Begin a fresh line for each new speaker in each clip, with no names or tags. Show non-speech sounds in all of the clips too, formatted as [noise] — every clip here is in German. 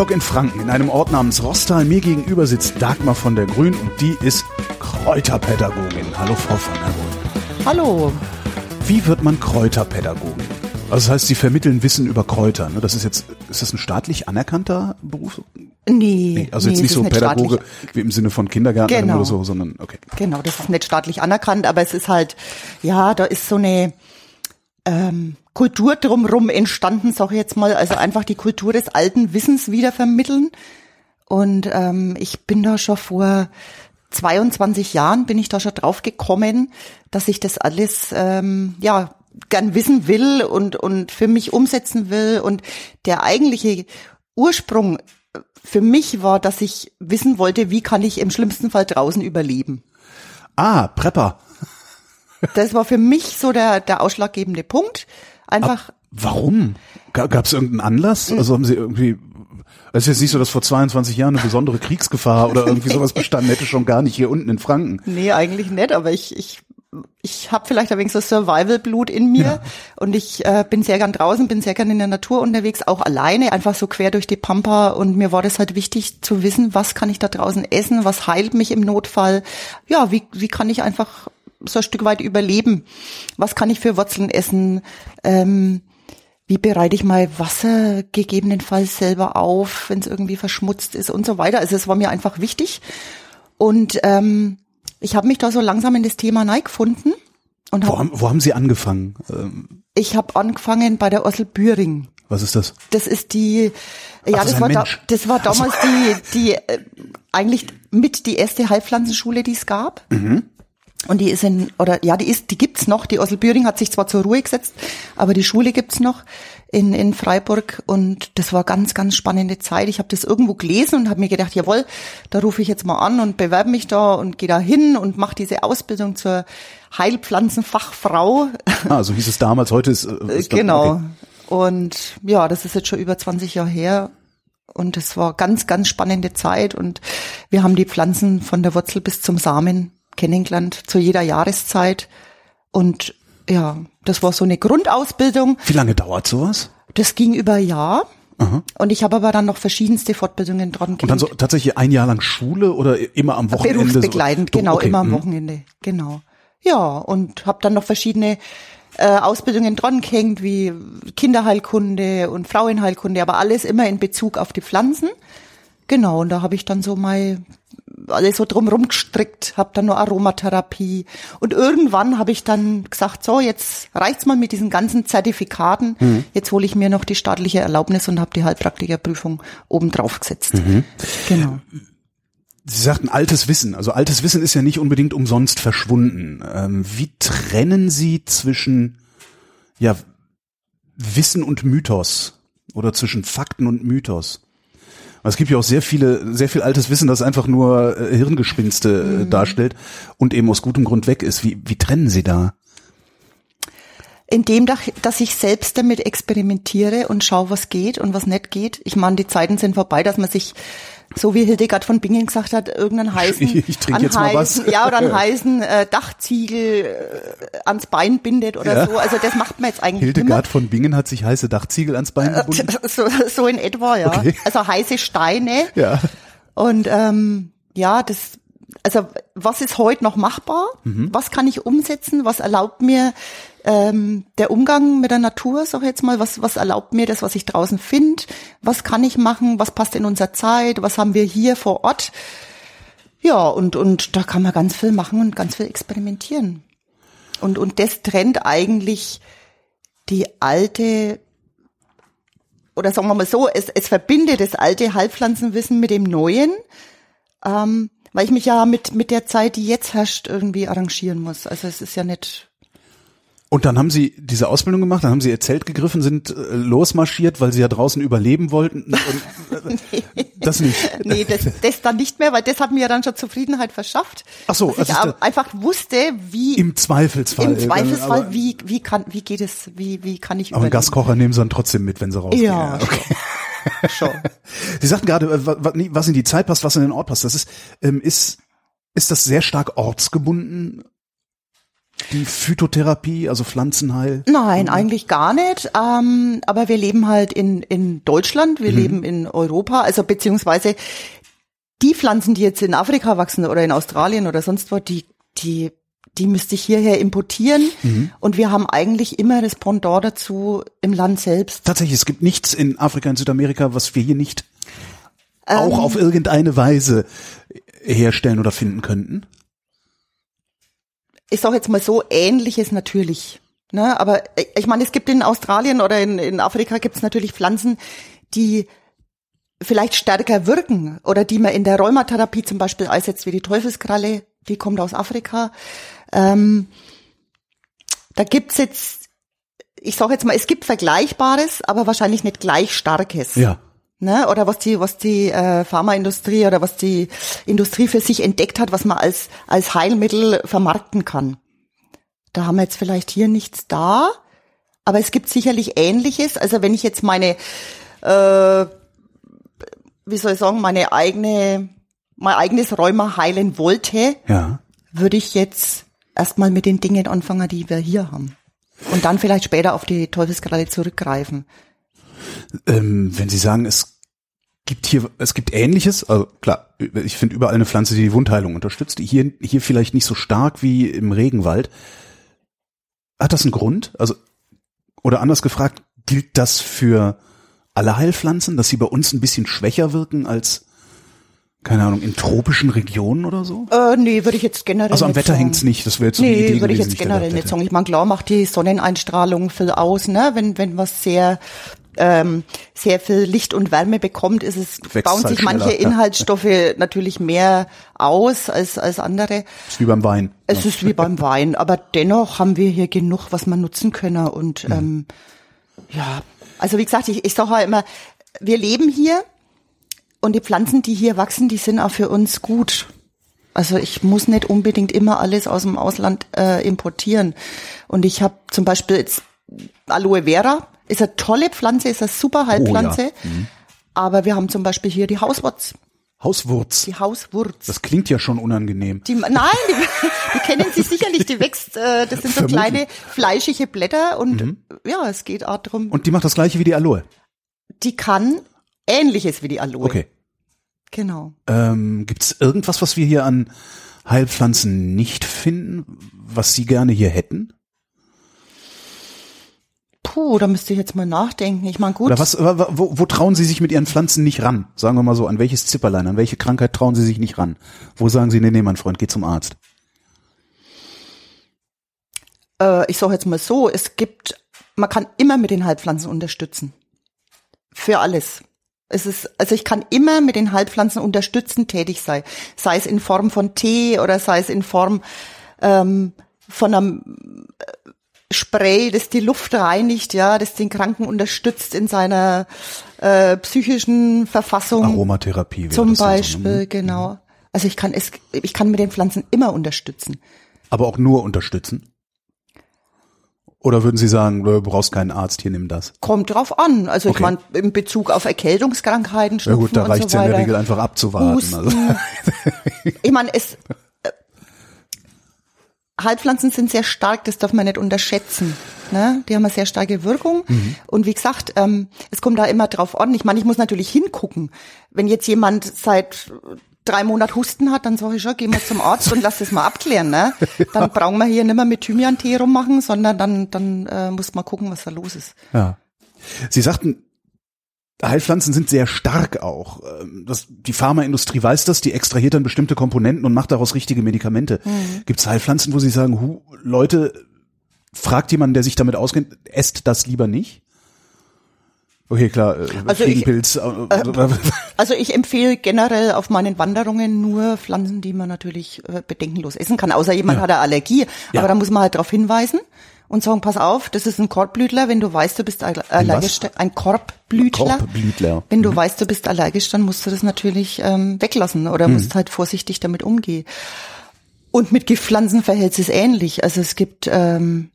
Ich hocke in Franken in einem Ort namens Rostal. Mir gegenüber sitzt Dagmar von der Grün und die ist Kräuterpädagogin. Hallo Frau von der Grün.
Hallo.
Wie wird man Kräuterpädagogin? Also das heißt, Sie vermitteln Wissen über Kräuter. Ne? Das ist jetzt, ist das ein staatlich anerkannter Beruf?
Nee,
also jetzt
nee,
nicht
es
so
nicht
Pädagoge wie im Sinne von Kindergärtnerin
Genau.
oder so, sondern okay.
Genau, das ist nicht staatlich anerkannt, aber es ist halt, ja, da ist so eine ähm, Kultur drumrum entstanden, sag ich jetzt mal, also einfach die Kultur des alten Wissens wieder vermitteln. Und ähm, ich bin da schon vor 22 Jahren bin ich da schon drauf gekommen, dass ich das alles ähm, ja gern wissen will und und für mich umsetzen will und der eigentliche Ursprung für mich war, dass ich wissen wollte, wie kann ich im schlimmsten Fall draußen überleben.
Ah, Prepper.
Das war für mich so der, der ausschlaggebende Punkt. Einfach,
Warum? Gab es irgendeinen Anlass? Also haben Sie irgendwie, es ist jetzt nicht so, dass vor 22 Jahren eine besondere Kriegsgefahr oder irgendwie [laughs] sowas bestanden hätte, schon gar nicht hier unten in Franken.
nee, eigentlich nicht, aber ich, ich, ich habe vielleicht ein wenig so Survival-Blut in mir
Ja.
und ich äh, bin sehr gern draußen, bin sehr gern in der Natur unterwegs, auch alleine, einfach so quer durch die Pampa und mir war das halt wichtig zu wissen, was kann ich da draußen essen, was heilt mich im Notfall, ja, wie, wie kann ich einfach so ein Stück weit überleben, was kann ich für Wurzeln essen, ähm, wie bereite ich mal Wasser gegebenenfalls selber auf, wenn es irgendwie verschmutzt ist und so weiter. Also es war mir einfach wichtig. Und ähm, ich habe mich da so langsam in das Thema gefunden und
Wo
hab,
haben, wo haben Sie angefangen? Ähm,
ich habe angefangen bei der Ossel Büring.
was ist das?
Das ist die, ja,
das
das, war da, das war damals die, die äh, eigentlich mit die erste Heilpflanzenschule, die es gab. Und die ist in, oder ja, die ist, die gibt's noch. Die Osselbüring hat sich zwar zur Ruhe gesetzt, aber die Schule gibt's noch in, in Freiburg. Und das war ganz, ganz spannende Zeit. Ich habe das irgendwo gelesen und habe mir gedacht, jawohl, da rufe ich jetzt mal an und bewerbe mich da und gehe da hin und mache diese Ausbildung zur Heilpflanzenfachfrau.
Ah, so hieß es damals, heute ist, äh, ist
Genau.
okay.
Und ja, das ist jetzt schon über 20 Jahre her. Und es war ganz, ganz spannende Zeit. Und wir haben die Pflanzen von der Wurzel bis zum Samen kennengelernt, zu jeder Jahreszeit. Und ja, das war so eine Grundausbildung.
Wie lange dauert sowas?
Das ging über ein Jahr. Und ich habe aber dann noch verschiedenste Fortbildungen dran
Und dann so tatsächlich ein Jahr lang Schule oder immer am Wochenende? so-
Berufsbegleitend, genau,
Okay,
immer am
mhm.
Wochenende, genau. Ja, und habe dann noch verschiedene äh, Ausbildungen dran gehängt, wie Kinderheilkunde und Frauenheilkunde, aber alles immer in Bezug auf die Pflanzen. Genau, und da habe ich dann so mal alles so drumrum gestrickt, habe dann nur Aromatherapie und irgendwann habe ich dann gesagt, so jetzt reicht's mal mit diesen ganzen Zertifikaten,
Mhm.
jetzt hole ich mir noch die staatliche Erlaubnis und habe die Heilpraktikerprüfung oben drauf gesetzt.
Mhm.
Genau.
Sie sagten altes Wissen. Also altes Wissen ist ja nicht unbedingt umsonst verschwunden. Ähm, wie trennen Sie zwischen ja, Wissen und Mythos oder zwischen Fakten und Mythos? Es gibt ja auch sehr viele, sehr viel altes Wissen, das einfach nur äh, Hirngespinste äh, darstellt und eben aus gutem Grund weg ist. Wie, wie trennen Sie da?
Indem, dass ich selbst damit experimentiere und schaue, was geht und was nicht geht. Ich meine, die Zeiten sind vorbei, dass man sich, so wie Hildegard von Bingen gesagt hat, irgendeinen heißen,
Ich- ich trinke
an heißen, ja, oder einen [laughs] heißen äh, Dachziegel äh, ans Bein bindet oder
Ja.
so. Also das macht man jetzt eigentlich
Hildegard von Bingen hat sich heiße Dachziegel ans Bein gebunden.
immer. [laughs] So, so in etwa, ja.
Okay.
Also heiße Steine.
Ja.
Und ähm, ja, das, also was ist heute noch machbar?
Mhm.
Was kann ich umsetzen? Was erlaubt mir ähm, der Umgang mit der Natur, sag ich jetzt mal, was, was erlaubt mir das, was ich draußen finde? Was kann ich machen? Was passt in unserer Zeit? Was haben wir hier vor Ort? Ja, und, und da kann man ganz viel machen und ganz viel experimentieren. Und, und das trennt eigentlich die alte oder sagen wir mal so, es, es verbindet das alte Heilpflanzenwissen mit dem neuen, ähm, weil ich mich ja mit, mit der Zeit, die jetzt herrscht, irgendwie arrangieren muss. Also es ist ja nicht.
Und dann haben Sie diese Ausbildung gemacht, dann haben Sie Ihr Zelt gegriffen, sind äh, losmarschiert, weil Sie ja draußen überleben wollten. Äh, [laughs] das nicht. [laughs]
Nee, das, das dann nicht mehr, weil das hat mir ja dann schon Zufriedenheit verschafft.
Ach so,
dass ich
also
am- einfach wusste, wie
Im Zweifelsfall.
im Zweifelsfall,
aber,
wie, wie kann, wie geht es, wie, wie kann ich
aber einen
überleben?
Gaskocher nehmen Sie dann trotzdem mit, wenn Sie rausgehen.
Ja,
okay.
schon. [laughs]
Sie sagten gerade, äh, wa- wa- was in die Zeit passt, was in den Ort passt. Das ist, ähm, ist, ist das sehr stark ortsgebunden? Die Phytotherapie, also Pflanzenheil?
Nein, eigentlich gar nicht. Ähm, aber wir leben halt in, in Deutschland, wir leben in Europa, also beziehungsweise die Pflanzen, die jetzt in Afrika wachsen oder in Australien oder sonst wo, die, die, die müsste ich hierher importieren. Und wir haben eigentlich immer das Pendant dazu im Land selbst.
Tatsächlich, es gibt nichts in Afrika und Südamerika, was wir hier nicht
Ähm.
auch auf irgendeine Weise herstellen oder finden könnten.
Ich sage jetzt mal so, ähnliches natürlich. Ne? Aber äh, ich meine, es gibt in Australien oder in, in Afrika gibt es natürlich Pflanzen, die vielleicht stärker wirken oder die man in der Rheumatherapie zum Beispiel einsetzt, wie die Teufelskralle, die kommt aus Afrika. Ähm, da gibt's jetzt, ich sage jetzt mal, es gibt Vergleichbares, aber wahrscheinlich nicht gleich starkes
Ja.
Ne? oder was die was die äh, Pharmaindustrie oder was die Industrie für sich entdeckt hat, was man als als Heilmittel vermarkten kann. Da haben wir jetzt vielleicht hier nichts da, aber es gibt sicherlich Ähnliches. Also wenn ich jetzt meine, äh, wie soll ich sagen, meine eigene mein eigenes Rheuma heilen wollte,
Ja.
würde ich jetzt erstmal mit den Dingen anfangen, die wir hier haben. Und dann vielleicht später auf die Teufelskralle zurückgreifen.
Ähm, wenn Sie sagen, es gibt hier, es gibt Ähnliches, also klar, ich finde überall eine Pflanze, die die Wundheilung unterstützt, hier, hier vielleicht nicht so stark wie im Regenwald. Hat das einen Grund? Also, oder anders gefragt, gilt das für alle Heilpflanzen, dass sie bei uns ein bisschen schwächer wirken als, keine Ahnung, in tropischen Regionen oder so?
Äh, nee, würde ich jetzt generell
Also am Wetter
sagen.
hängt's nicht, das wäre jetzt so die
Nee,
Idee
würde ich jetzt
die
generell nicht sagen. Ich meine, klar macht die Sonneneinstrahlung viel aus, ne? Wenn, wenn was sehr, ähm, sehr viel Licht und Wärme bekommt, ist es,
Wächst
bauen
halt
sich manche
schneller, ja.
Inhaltsstoffe natürlich mehr aus als, als andere.
ist wie beim Wein.
Es ist wie beim [laughs] Wein, aber dennoch haben wir hier genug, was wir nutzen können und,
Mhm.
ähm, ja. Also wie gesagt, ich, ich sage halt immer, wir leben hier und die Pflanzen, die hier wachsen, die sind auch für uns gut. Also ich muss nicht unbedingt immer alles aus dem Ausland äh, importieren. Und ich habe zum Beispiel jetzt Aloe Vera, ist eine tolle Pflanze, ist eine super Heilpflanze. Aber wir haben zum Beispiel hier die Hauswurz,
Hauswurz.
die Hauswurz.
Das klingt ja schon unangenehm.
Die, nein, die, [laughs] die kennen Sie sicherlich, die wächst, äh, das sind so kleine fleischige Blätter und ja, es geht auch drum.
Und die macht das gleiche wie die Aloe.
die kann ähnliches wie die Aloe.
Okay.
Genau.
Ähm, Gibt es irgendwas, was wir hier an Heilpflanzen nicht finden, was Sie gerne hier hätten?
Puh, da müsste ich jetzt mal nachdenken. Ich meine, gut.
Oder was, wa- wa- wo, wo trauen Sie sich mit Ihren Pflanzen nicht ran? Sagen wir mal so, an welches Zipperlein, an welche Krankheit trauen Sie sich nicht ran? Wo sagen Sie, nee, nee, mein Freund, geh zum Arzt?
äh, ich sage jetzt mal so, es gibt, man kann immer mit den Heilpflanzen unterstützen. Für alles. Es ist, also ich kann immer mit den Heilpflanzen unterstützend tätig sein. Sei es in Form von Tee oder sei es in Form ähm, von einem Spray, das die Luft reinigt, ja, das den Kranken unterstützt in seiner äh, psychischen Verfassung.
Aromatherapie wäre
Zum
das so,
Beispiel,
ne?
genau. Also ich kann es, ich kann mit den Pflanzen immer unterstützen.
Aber auch nur unterstützen? Oder würden Sie sagen, du brauchst keinen Arzt, hier nimm das?
Kommt drauf an. Also ich
Okay.
meine, in Bezug auf Erkältungskrankheiten,
Ja
Schnupfen
gut, da
und
reicht's
so
ja in der Regel einfach abzuwarten. Also,
Ich meine, es [laughs] Heilpflanzen sind sehr stark, das darf man nicht unterschätzen. Ne? Die haben eine sehr starke Wirkung.
Mhm.
Und wie gesagt, ähm, es kommt da immer drauf an. Ich meine, ich muss natürlich hingucken. Wenn jetzt jemand seit drei Monaten Husten hat, dann sage ich schon, geh mal zum Arzt und lass das mal abklären. Ne? [laughs] Dann brauchen wir hier nicht mehr mit Thymian-Tee rummachen, sondern dann, dann äh, muss man gucken, was da los ist.
ja. Sie sagten, Heilpflanzen sind sehr stark auch. Ähm, Das, die Pharmaindustrie weiß das, die extrahiert dann bestimmte Komponenten und macht daraus richtige Medikamente.
Mhm.
Gibt es Heilpflanzen, wo Sie sagen, hu, Leute, fragt jemanden, der sich damit auskennt, esst das lieber nicht? Okay, klar, äh,
Also ich-
Fliegenpilz. äh, [laughs]
Also ich empfehle generell auf meinen Wanderungen nur Pflanzen, die man natürlich äh, bedenkenlos essen kann, außer jemand
Ja.
hat eine Allergie.
Ja.
Aber da muss man halt darauf hinweisen und sagen, pass auf, das ist ein Korbblütler, wenn du weißt, du bist aller- allergisch, ein Korbblütler.
Korbblütler.
Wenn du weißt, du bist allergisch, dann musst du das natürlich ähm, weglassen oder
Mhm.
musst halt vorsichtig damit umgehen. Und mit Giftpflanzen verhält es ähnlich. Also es gibt ähm,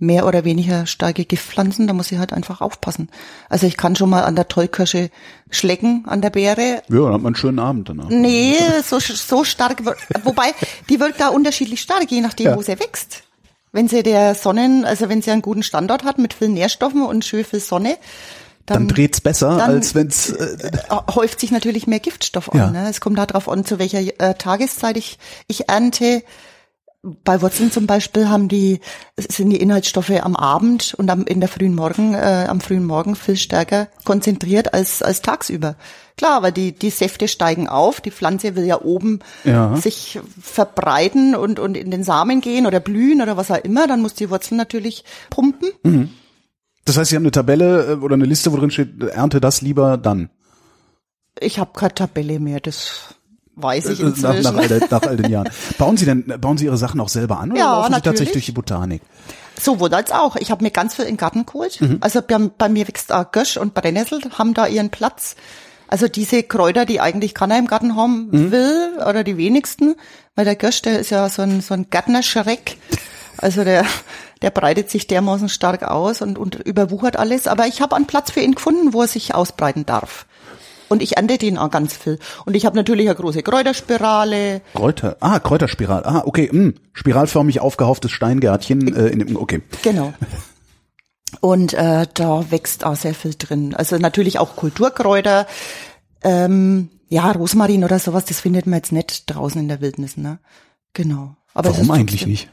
mehr oder weniger starke Giftpflanzen, da muss ich halt einfach aufpassen. Also ich kann schon mal an der Tollkirsche schlecken, an der Beere.
ja, dann hat man einen schönen Abend danach.
Nee, so, so stark, wobei die wirkt da unterschiedlich stark, je nachdem,
Ja.
wo sie wächst. Wenn sie der Sonnen, also wenn sie einen guten Standort hat mit vielen Nährstoffen und schön viel Sonne,
Dann,
dann,
dreht's besser,
dann-
als wenn's äh,
äh, häuft sich natürlich mehr Giftstoff an.
Ja.
Ne? Es kommt darauf an, zu welcher äh, Tageszeit ich, ich ernte. Bei Wurzeln zum Beispiel haben die, sind die Inhaltsstoffe am Abend und am, in der frühen Morgen, äh, am frühen Morgen viel stärker konzentriert als, als tagsüber. Klar, aber die, die Säfte steigen auf. Die Pflanze will ja oben
Ja.
sich verbreiten und, und in den Samen gehen oder blühen oder was auch immer. Dann muss die Wurzel natürlich pumpen.
Das heißt, Sie haben eine Tabelle äh, oder eine Liste, wo drin steht, ernte das lieber dann.
Ich habe keine Tabelle mehr, das weiß ich
Äh, Nach,
inzwischen.
nach, all, der- nach all den Jahren. Bauen Sie denn, bauen Sie Ihre Sachen auch selber an oder
Ja,
laufen Sie tatsächlich
natürlich.
durch die Botanik?
Sowohl als auch. Ich habe mir ganz viel in den Garten geholt.
Mhm.
Also bei, bei mir wächst auch Gösch und Brennnessel, haben da ihren Platz. Also diese Kräuter, die eigentlich keiner im Garten haben
Mhm.
will, oder die wenigsten, weil der Gösch, der ist ja so ein, so ein Gärtnerschreck. Also der, der breitet sich dermaßen stark aus und, und überwuchert alles. Aber ich habe einen Platz für ihn gefunden, wo er sich ausbreiten darf. Und ich ernte den auch ganz viel. Und ich habe natürlich eine große Kräuterspirale.
Kräuter, ah, Kräuterspiral. Ah, okay, mh, spiralförmig aufgehauftes Steingärtchen äh, in dem, okay.
Genau. [laughs] Und äh, da wächst auch sehr viel drin. Also natürlich auch Kulturkräuter. Ähm, ja, Rosmarin oder sowas, das findet man jetzt nicht draußen in der Wildnis, ne? Genau. Aber
Warum eigentlich nicht?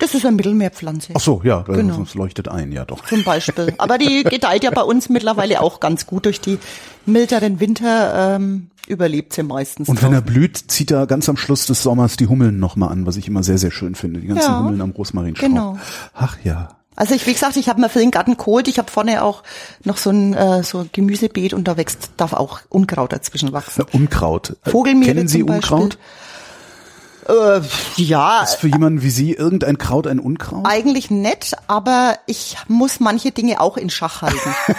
Das ist eine Mittelmeerpflanze.
Ach so, ja,
Genau.
das leuchtet ein, ja doch.
Zum Beispiel. Aber die [laughs] gedeiht ja bei uns mittlerweile auch ganz gut. Durch die milderen Winter ähm, überlebt sie meistens.
Und wenn er
draußen.
blüht, zieht er ganz am Schluss des Sommers die Hummeln nochmal an, was ich immer sehr, sehr schön finde. Die ganzen
Ja,
Hummeln am Rosmarinstrauch.
genau.
Ach ja.
Also ich, wie gesagt, ich habe mir für den Garten geholt. Ich habe vorne auch noch so ein äh, so ein Gemüsebeet und da wächst, darf auch Unkraut dazwischen wachsen.
Äh, Unkraut. Äh,
Vogelmeere
Kennen Sie
zum Beispiel. Äh, ja,
Ist für jemanden wie Sie irgendein Kraut ein Unkraut?
eigentlich nett, aber ich muss manche Dinge auch in Schach halten. [laughs]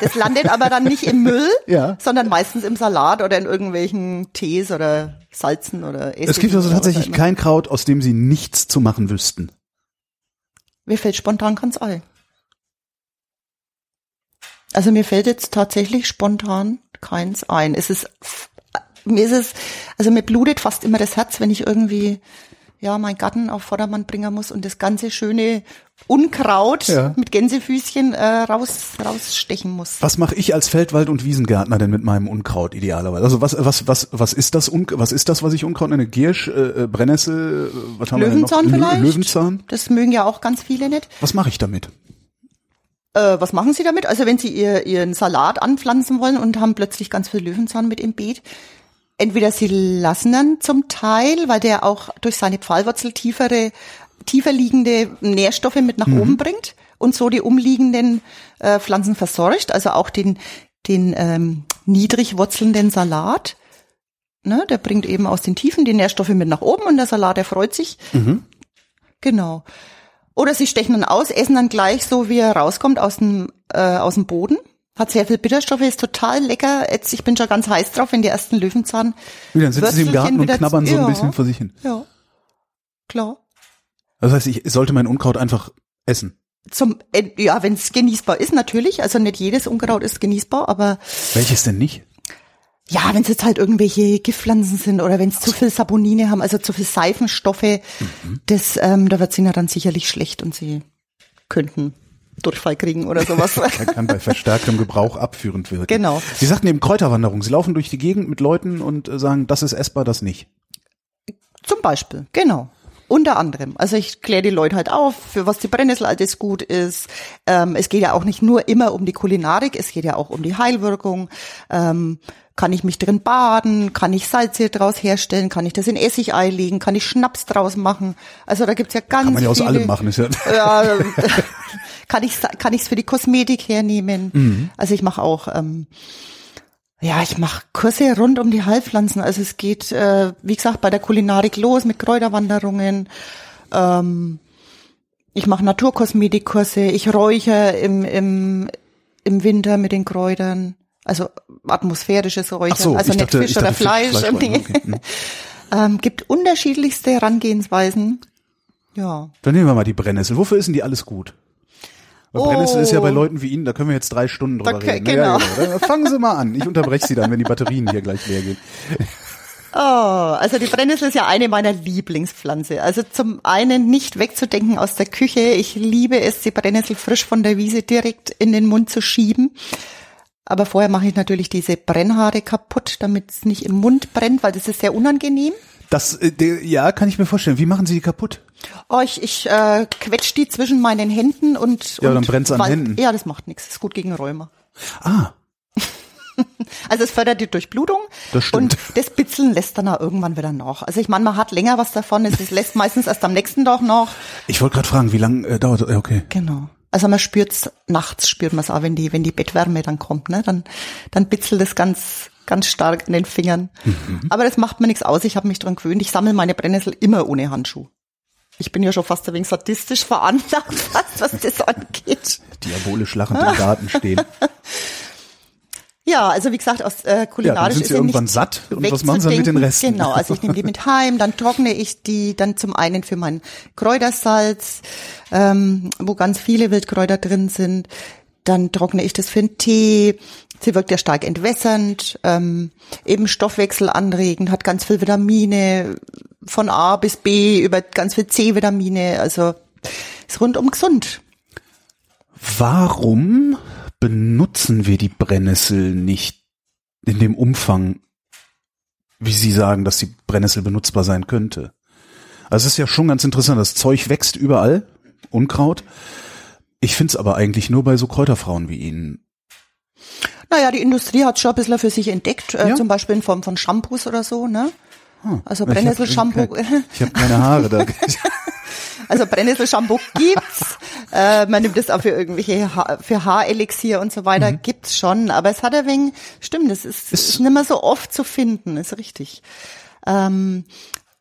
Das landet aber dann nicht im Müll,
Ja.
sondern meistens im Salat oder in irgendwelchen Tees oder Salzen oder Essig
Es gibt also tatsächlich kein Kraut, aus dem Sie nichts zu machen wüssten.
Mir fällt spontan keins ein. Also mir fällt jetzt tatsächlich spontan keins ein. Es ist, mir ist es, also mir blutet fast immer das Herz, wenn ich irgendwie, ja, meinen Garten auf Vordermann bringen muss und das ganze schöne Unkraut
Ja.
mit Gänsefüßchen äh, raus, rausstechen muss.
Was mache ich als Feldwald- und Wiesengärtner denn mit meinem Unkraut idealerweise? Also was, was, was, was ist das, Un was ist das, was ich Unkraut nenne? Giersch, äh, äh, Brennnessel, äh, was haben
Löwenzahn
wir denn noch?
vielleicht?
Lö- Löwenzahn?
Das mögen ja auch ganz viele nicht.
Was mache ich damit?
Äh, was machen Sie damit? Also wenn Sie ihr, Ihren Salat anpflanzen wollen und haben plötzlich ganz viel Löwenzahn mit im Beet, entweder Sie lassen dann zum Teil, weil der auch durch seine Pfahlwurzel tiefere, tiefer liegende Nährstoffe mit nach oben bringt und so die umliegenden äh, Pflanzen versorgt, also auch den, den ähm, niedrig wurzelnden Salat. Ne, der bringt eben aus den Tiefen die Nährstoffe mit nach oben und der Salat, der freut sich. Genau. Oder sie stechen dann aus, essen dann gleich so, wie er rauskommt aus dem, äh, aus dem Boden. Hat sehr viel Bitterstoffe, ist total lecker. Jetzt, ich bin schon ganz heiß drauf, wenn die ersten Löwenzahn.
Wie, dann sitzen Sie im Garten und knabbern so ein
ja.
bisschen vor sich hin.
Ja, klar.
Das heißt, ich sollte mein Unkraut einfach essen.
Zum, äh, ja, wenn es genießbar ist, natürlich. Also nicht jedes Unkraut ist genießbar, aber
Welches denn nicht?
ja, wenn es jetzt halt irgendwelche Giftpflanzen sind oder wenn es zu viel Saponine haben, also zu viel Seifenstoffe, das, ähm, da wird es ihnen dann sicherlich schlecht und sie könnten Durchfall kriegen oder sowas. [laughs]
Er kann bei verstärktem Gebrauch abführend wirken.
Genau.
Sie sagten eben Kräuterwanderung. Sie laufen durch die Gegend mit Leuten und äh, sagen, das ist essbar, das nicht.
Zum Beispiel, genau. Unter anderem. Also ich kläre die Leute halt auf, für was die Brennnessel alles gut ist. Ähm, es geht ja auch nicht nur immer um die Kulinarik, es geht ja auch um die Heilwirkung. Ähm, kann ich mich drin baden? Kann ich Salz hier draus herstellen? Kann ich das in Essigei legen? Kann ich Schnaps draus machen? Also da gibt's ja ganz
Kann man ja aus
viele,
allem machen. Ist ja
Ja, [laughs] kann ich kann ich's für die Kosmetik hernehmen.
Mhm.
Also ich mache auch ähm, ja, ich mache Kurse rund um die Heilpflanzen. Also es geht, äh, wie gesagt, bei der Kulinarik los mit Kräuterwanderungen. Ähm, ich mache Naturkosmetikkurse. Ich räuchere im, im, im Winter mit den Kräutern. Also atmosphärisches Räuchern.
So,
also
ich
nicht
dachte,
Fisch oder
dachte
Fleisch.
Fleisch,
Dinge.
okay. Mhm. [laughs]
ähm, gibt unterschiedlichste Herangehensweisen. Ja.
Dann nehmen wir mal die Brennnessel. Wofür ist denn die alles gut?
Oh.
Brennnessel ist ja bei Leuten wie Ihnen, da können wir jetzt drei Stunden drüber
Okay,
reden.
genau.
Ja, genau. Fangen Sie mal an. Ich unterbreche Sie dann, wenn die Batterien hier gleich leer gehen. [laughs]
Oh, also die Brennnessel ist ja eine meiner Lieblingspflanze. Also zum einen nicht wegzudenken aus der Küche. Ich liebe es, die Brennnessel frisch von der Wiese direkt in den Mund zu schieben. Aber vorher mache ich natürlich diese Brennhaare kaputt, damit es nicht im Mund brennt, weil das ist sehr unangenehm.
Das, äh, ja, kann ich mir vorstellen. Wie machen Sie die kaputt?
Oh, ich, ich äh, quetsch die zwischen meinen Händen und
Ja,
und
dann brennt's an
weil-
Händen.
Ja, das macht nichts. Ist gut gegen Rheuma.
Ah, [laughs]
Also es fördert die Durchblutung
Das stimmt.
und das Bitzeln lässt dann auch irgendwann wieder nach. Also ich meine, man hat länger was davon, es lässt meistens erst am nächsten Tag nach.
ich wollte gerade fragen, wie lange äh, dauert äh, Okay.
Genau. Also man spürt's nachts spürt man es auch, wenn die wenn die Bettwärme dann kommt, ne? Dann dann bitzelt es ganz ganz stark an den Fingern.
Mhm.
Aber das macht mir nichts aus. Ich habe mich dran gewöhnt. Ich sammle meine Brennnessel immer ohne Handschuh. Ich bin ja schon fast ein wenig sadistisch veranlagt, [laughs] was das angeht.
Diabolisch lachend im Garten stehen. [laughs]
Ja, also wie gesagt, aus äh,
Ja,
kulinarisch
sind
ist
Sie
ja
irgendwann satt. Und was machen Sie dann mit den. Resten?
Genau, also ich nehme die mit heim, dann trockne ich die dann zum einen für mein Kräutersalz, ähm, wo ganz viele Wildkräuter drin sind. Dann trockne ich das für einen Tee. Sie wirkt ja stark entwässernd, ähm, eben Stoffwechsel anregend, hat ganz viel Vitamine, von A bis B über ganz viel C-Vitamine, also ist rundum gesund.
Warum benutzen wir die Brennnessel nicht in dem Umfang, wie Sie sagen, dass die Brennnessel benutzbar sein könnte? Also es ist ja schon ganz interessant, das Zeug wächst überall, Unkraut. Ich finde es aber eigentlich nur bei so Kräuterfrauen wie Ihnen.
Naja, die Industrie hat schon ein bisschen für sich entdeckt, äh,
Ja?
zum Beispiel in Form von Shampoos oder so, ne? Also
Ich hab-
Brennnessel-Shampoo,
Ich habe keine Haare da. [laughs]
also Brennnessel-Shampoo gibt's. äh, man nimmt es auch für irgendwelche ha für Haarelixier und so weiter, gibt's schon. Aber es hat ein wenig, stimmt, es ist, ist nicht mehr so oft zu finden, ist richtig. Ähm,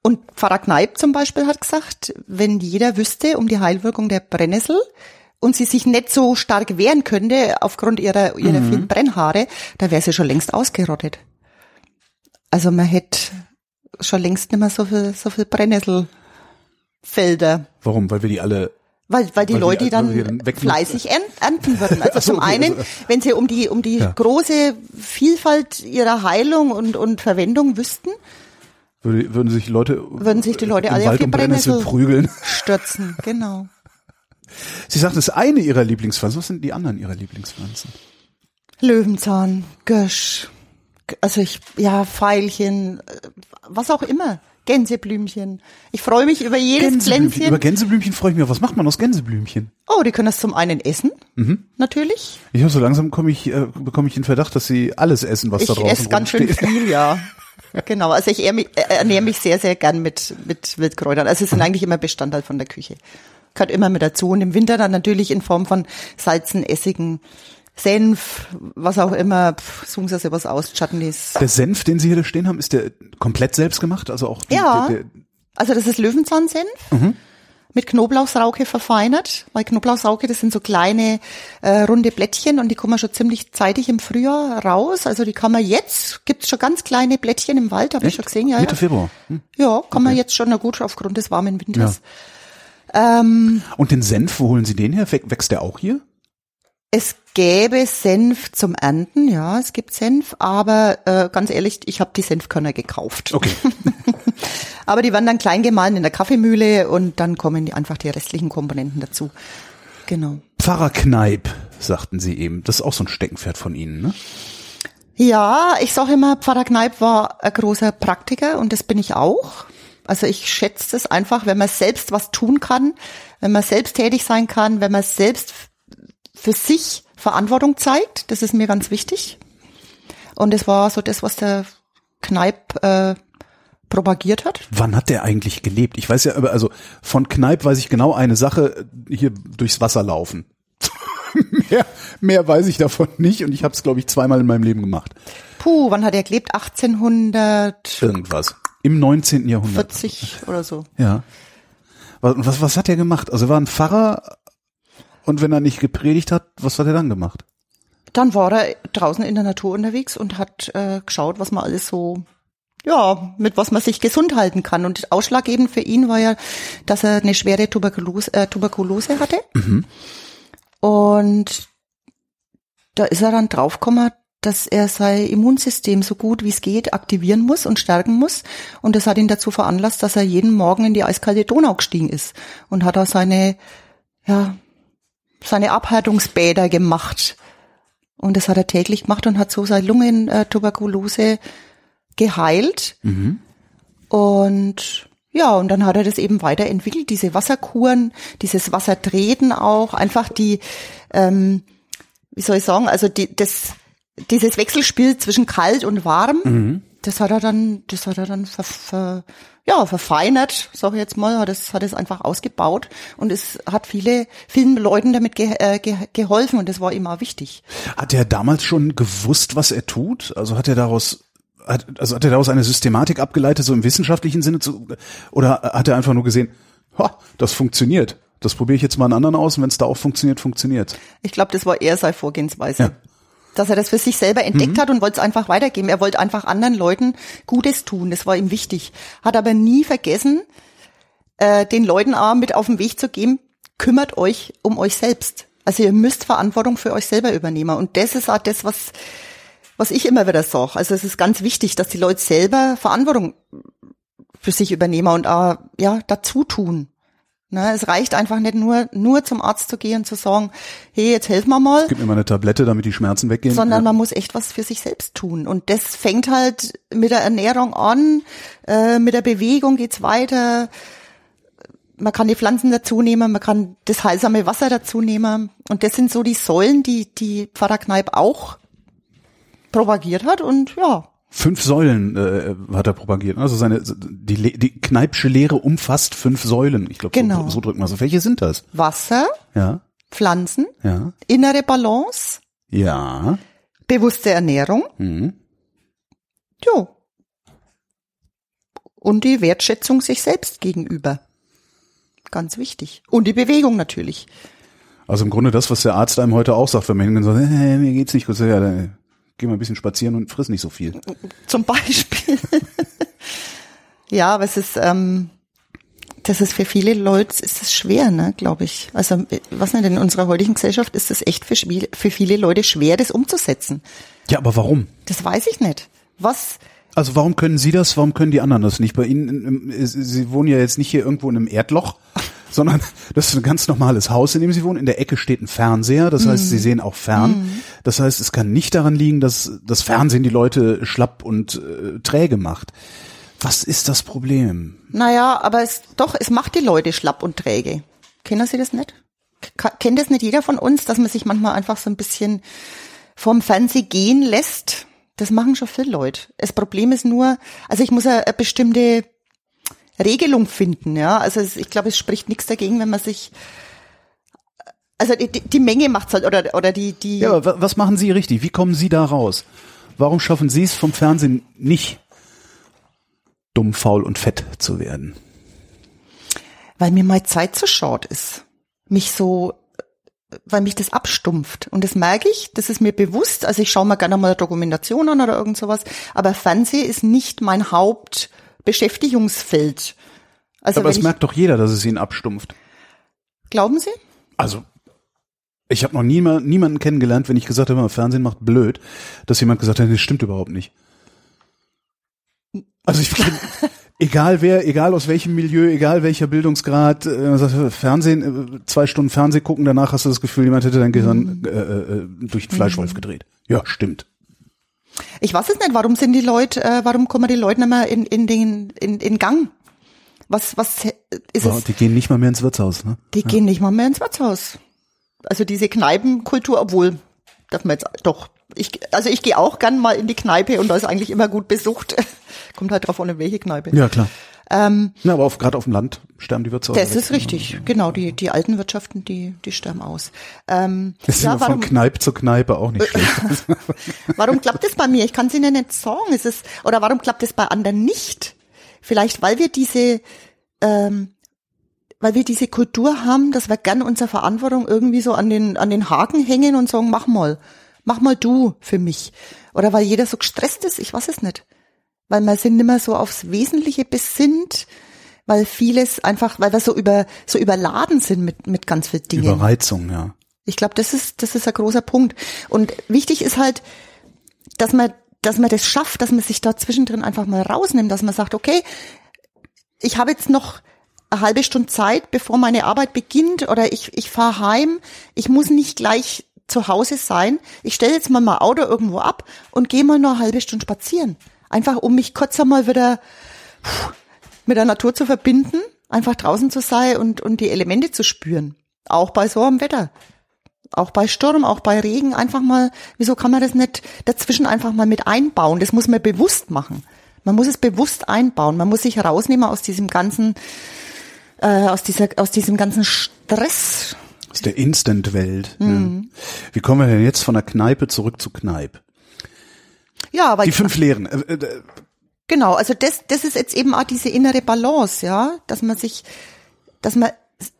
und Pfarrer Kneip zum Beispiel hat gesagt, wenn jeder wüsste um die Heilwirkung der Brennnessel und sie sich nicht so stark wehren könnte aufgrund ihrer, ihrer vielen Brennhaare, da wäre sie schon längst ausgerottet. Also man hätte schon längst nicht mehr so viel, so viel Brennnesselfelder.
Warum? Weil wir die alle
Weil, weil die
Weil die-
Leute
weil
dann
dann
fleißig ern- ernten würden. Also [laughs]
so,
zum
okay,
einen,
also-
wenn sie um die, um die
Ja.
große Vielfalt ihrer Heilung und, und Verwendung wüssten,
würde, würden sich Leute
Würden sich die Leute alle auf die
Brennnessel
Brennnessel-
prügeln.
stürzen. Genau.
Sie sagt, das ist eine ihrer Lieblingspflanzen. Was sind die anderen ihrer Lieblingspflanzen?
Löwenzahn, Gösch, also ich, ja, Veilchen, äh, was auch immer. Gänseblümchen. Ich freue mich über jedes
Gänseblümchen.
Pflänzchen.
Über Gänseblümchen freue ich mich. Was macht man aus Gänseblümchen?
Oh, die können das zum einen essen,
Mhm.
natürlich.
Ich habe so langsam komme ich, äh, bekomme ich den Verdacht, dass sie alles essen, was da
Ich
draußen
esse ganz schön viel, ja. [laughs] Genau, also ich ernähre mich, ernähre mich sehr, sehr gern mit, mit Wildkräutern. Also sie sind [laughs] eigentlich immer Bestandteil von der Küche. Gehört immer mit dazu. Und im Winter dann natürlich in Form von Salzen, Essigen, Senf, was auch immer. Pff, suchen Sie sich was aus, Chutneys.
Der Senf, den Sie hier stehen haben, ist der komplett selbst gemacht? Also auch die,
Ja.
der, der,
Also das ist Löwenzahnsenf. Mit Knoblauchsrauke verfeinert, weil Knoblauchsrauke, das sind so kleine äh, runde Blättchen und die kommen schon ziemlich zeitig im Frühjahr raus. Also die kann man jetzt, gibt's schon ganz kleine Blättchen im Wald, habe ich schon gesehen, ja.
Mitte
ja.
Februar. Hm.
Ja, kann man jetzt schon, na gut, aufgrund des warmen Winters.
Und den Senf, wo holen Sie den her? Wä- Wächst der auch hier?
Es gäbe Senf zum Ernten, ja, es gibt Senf, aber äh, ganz ehrlich, ich habe die Senfkörner gekauft.
Okay. [laughs]
Aber die werden dann klein gemahlen in der Kaffeemühle und dann kommen die, einfach die restlichen Komponenten dazu. Genau.
Pfarrer Kneip, sagten Sie eben. Das ist auch so ein Steckenpferd von Ihnen, ne?
Ja, ich sage immer, Pfarrer Kneip war ein großer Praktiker und das bin ich auch. Also ich schätze es einfach, wenn man selbst was tun kann, wenn man selbst tätig sein kann, wenn man selbst für sich Verantwortung zeigt. Das ist mir ganz wichtig. Und das war so das, was der Kneip äh, propagiert hat.
Wann hat der eigentlich gelebt? Ich weiß ja, also von Kneip weiß ich genau eine Sache, hier durchs Wasser laufen. [laughs] mehr, mehr weiß ich davon nicht und ich habe es, glaube ich, zweimal in meinem Leben gemacht.
Puh, wann hat er gelebt? 1840
Irgendwas. Im 19. Jahrhundert.
oder so.
Ja. Was, was, was hat er gemacht? Also er war ein Pfarrer und wenn er nicht gepredigt hat, was hat er dann gemacht?
Dann war er draußen in der Natur unterwegs und hat äh, geschaut, was man alles so, ja, mit was man sich gesund halten kann. Und ausschlaggebend für ihn war ja, dass er eine schwere Tuberkulose, äh, Tuberkulose hatte. Und da ist er dann draufgekommen, dass er sein Immunsystem so gut wie es geht aktivieren muss und stärken muss. Und das hat ihn dazu veranlasst, dass er jeden Morgen in die eiskalte Donau gestiegen ist und hat da seine, ja, seine Abhärtungsbäder gemacht. Und das hat er täglich gemacht und hat so seine Lungentuberkulose geheilt.
Mhm.
Und ja, und dann hat er das eben weiterentwickelt, diese Wasserkuren, dieses Wassertreten auch, einfach die, ähm, wie soll ich sagen, also die, das, dieses Wechselspiel zwischen kalt und warm,
Mhm.
das hat er dann, das hat er dann ver, ver, ja, verfeinert, sag ich jetzt mal, hat es, hat es einfach ausgebaut und es hat viele, vielen Leuten damit ge, äh, ge, geholfen und das war ihm auch wichtig.
Hat er damals schon gewusst, was er tut? Also hat er daraus hat, also hat er daraus eine Systematik abgeleitet, so im wissenschaftlichen Sinne zu, oder hat er einfach nur gesehen, ha, das funktioniert. Das probiere ich jetzt mal an anderen aus und wenn es da auch funktioniert, funktioniert.
Ich glaube, das war eher seine Vorgehensweise.
Ja. Mhm.
Dass er das für sich selber entdeckt hat und wollte es einfach weitergeben. Er wollte einfach anderen Leuten Gutes tun. Das war ihm wichtig. Hat aber nie vergessen, äh, den Leuten auch mit auf den Weg zu geben, kümmert euch um euch selbst. Also ihr müsst Verantwortung für euch selber übernehmen. Und das ist auch das, was, was ich immer wieder sage. Also es ist ganz wichtig, dass die Leute selber Verantwortung für sich übernehmen und auch, ja, dazu tun. Ne, es reicht einfach nicht nur, nur zum Arzt zu gehen und zu sagen, hey, jetzt helfen wir mal,
Gib mir mal eine Tablette, damit die Schmerzen weggehen.
sondern
ja.
man muss echt was für sich selbst tun. Und das fängt halt mit der Ernährung an, äh, mit der Bewegung geht's weiter. Man kann die Pflanzen dazu nehmen, man kann das heilsame Wasser dazu nehmen. Und das sind so die Säulen, die die Pfarrer Kneip auch propagiert hat. Und ja,
Fünf Säulen äh, hat er propagiert. Also seine die, die Kneipsche Lehre umfasst fünf Säulen. Ich glaube,
Genau.
so, so drückt man so. Welche sind das?
Wasser,
Ja,
Pflanzen,
ja,
innere Balance,
ja.
bewusste Ernährung,
Mhm.
jo. Und die Wertschätzung sich selbst gegenüber. Ganz wichtig. Und die Bewegung natürlich.
Also im Grunde das, was der Arzt einem heute auch sagt, wenn man hingeht und sagt, hey, mir geht's nicht gut, so, ja, geh mal ein bisschen spazieren und friss nicht so viel.
Zum Beispiel. [laughs] ja, aber es ist, ähm, das ist für viele Leute, ist das schwer, ne, glaube ich. Also, äh, was nicht, in unserer heutigen Gesellschaft ist es echt für, für viele Leute schwer, das umzusetzen.
Ja, aber warum?
Das weiß ich nicht. Was,
Also warum können Sie das, warum können die anderen das nicht? Bei Ihnen, ähm, Sie wohnen ja jetzt nicht hier irgendwo in einem Erdloch, sondern das ist ein ganz normales Haus, in dem Sie wohnen. In der Ecke steht ein Fernseher, das heißt, Sie sehen auch fern. Das heißt, es kann nicht daran liegen, dass das Fernsehen die Leute schlapp und äh, träge macht. Was ist das Problem?
naja, aber es, doch, es macht die Leute schlapp und träge. Kennen Sie das nicht? K kennt das nicht jeder von uns, dass man sich manchmal einfach so ein bisschen vom Fernseh gehen lässt? Das machen schon viele Leute. Das Problem ist nur, also ich muss eine, eine bestimmte Regelung finden, ja. Also es, ich glaube, es spricht nichts dagegen, wenn man sich also die, die Menge macht's halt oder oder die die
Ja, aber wa- was machen Sie richtig? Wie kommen Sie da raus? Warum schaffen Sie es vom Fernsehen nicht, dumm, faul und fett zu werden?
weil mir mal Zeit zu short ist. Mich so, weil mich das abstumpft. Und das merke ich, das ist mir bewusst. Also ich schaue mir gerne mal eine Dokumentation an oder irgend sowas. Aber Fernsehen ist nicht mein Hauptbeschäftigungsfeld. Also
aber es merkt doch jeder, dass es ihn abstumpft.
glauben Sie?
Also, ich habe noch niemand, niemanden kennengelernt, wenn ich gesagt habe, Fernsehen macht blöd, dass jemand gesagt hat, das stimmt überhaupt nicht. Also ich [laughs] egal wer, egal aus welchem Milieu, egal welcher Bildungsgrad, äh, sagt, Fernsehen, äh, zwei Stunden Fernsehen gucken, danach hast du das Gefühl, jemand hätte dein Gehirn äh, äh, durch den Fleischwolf gedreht. Ja, stimmt.
Ich weiß es nicht. Warum sind die Leute, äh, warum kommen die Leute nicht mehr in, in den, in, in Gang? Was, was ist
Ja,
es?
die gehen nicht mal mehr ins Wirtshaus, ne?
Die gehen nicht mal mehr ins Wirtshaus. Also diese Kneipenkultur, obwohl, darf man jetzt doch, ich, also ich gehe auch gern mal in die Kneipe und da ist eigentlich immer gut besucht. [laughs] Kommt halt drauf an, in welche Kneipe.
Ja, klar.
Ähm,
Ja, aber gerade auf dem Land sterben die Wirtshäuser.
das ist richtig, genau, die, die alten Wirtschaften, die, die sterben aus. Ähm,
Das ist
ja,
immer von
warum,
Kneipe zu Kneipe auch nicht schlecht. [laughs]
warum klappt das bei mir? Ich kann es Ihnen nicht sagen. Es ist, oder warum klappt das bei anderen nicht? Vielleicht, weil wir diese, ähm, weil wir diese Kultur haben, dass wir gern unsere Verantwortung irgendwie so an den, an den Haken hängen und sagen, mach mal, mach mal du für mich. Oder weil jeder so gestresst ist, ich weiß es nicht. Weil wir sind nimmer so aufs Wesentliche besinnt, weil vieles einfach, weil wir so über, so überladen sind mit, mit ganz vielen Dingen.
Überreizung, ja.
Ich glaube, das ist, das ist ein großer Punkt. Und wichtig ist halt, dass man, dass man das schafft, dass man sich da zwischendrin einfach mal rausnimmt, dass man sagt, okay, ich habe jetzt noch eine halbe Stunde Zeit, bevor meine Arbeit beginnt oder ich, ich fahre heim. Ich muss nicht gleich zu Hause sein. Ich stelle jetzt mal mein Auto irgendwo ab und gehe mal noch eine halbe Stunde spazieren. Einfach um mich kurz einmal wieder mit der Natur zu verbinden, einfach draußen zu sein und, und die Elemente zu spüren. Auch bei so einem Wetter. Auch bei Sturm, auch bei Regen einfach mal, wieso kann man das nicht dazwischen einfach mal mit einbauen? Das muss man bewusst machen. Man muss es bewusst einbauen. Man muss sich herausnehmen aus diesem ganzen, äh, aus dieser, aus diesem ganzen Stress.
Aus der Instant-Welt. Mhm. Ja. Wie kommen wir denn jetzt von der Kneipe zurück zu Kneipe?
Ja, aber
die fünf Lehren.
Genau, also das, das ist jetzt eben auch diese innere Balance, ja, dass man sich, dass man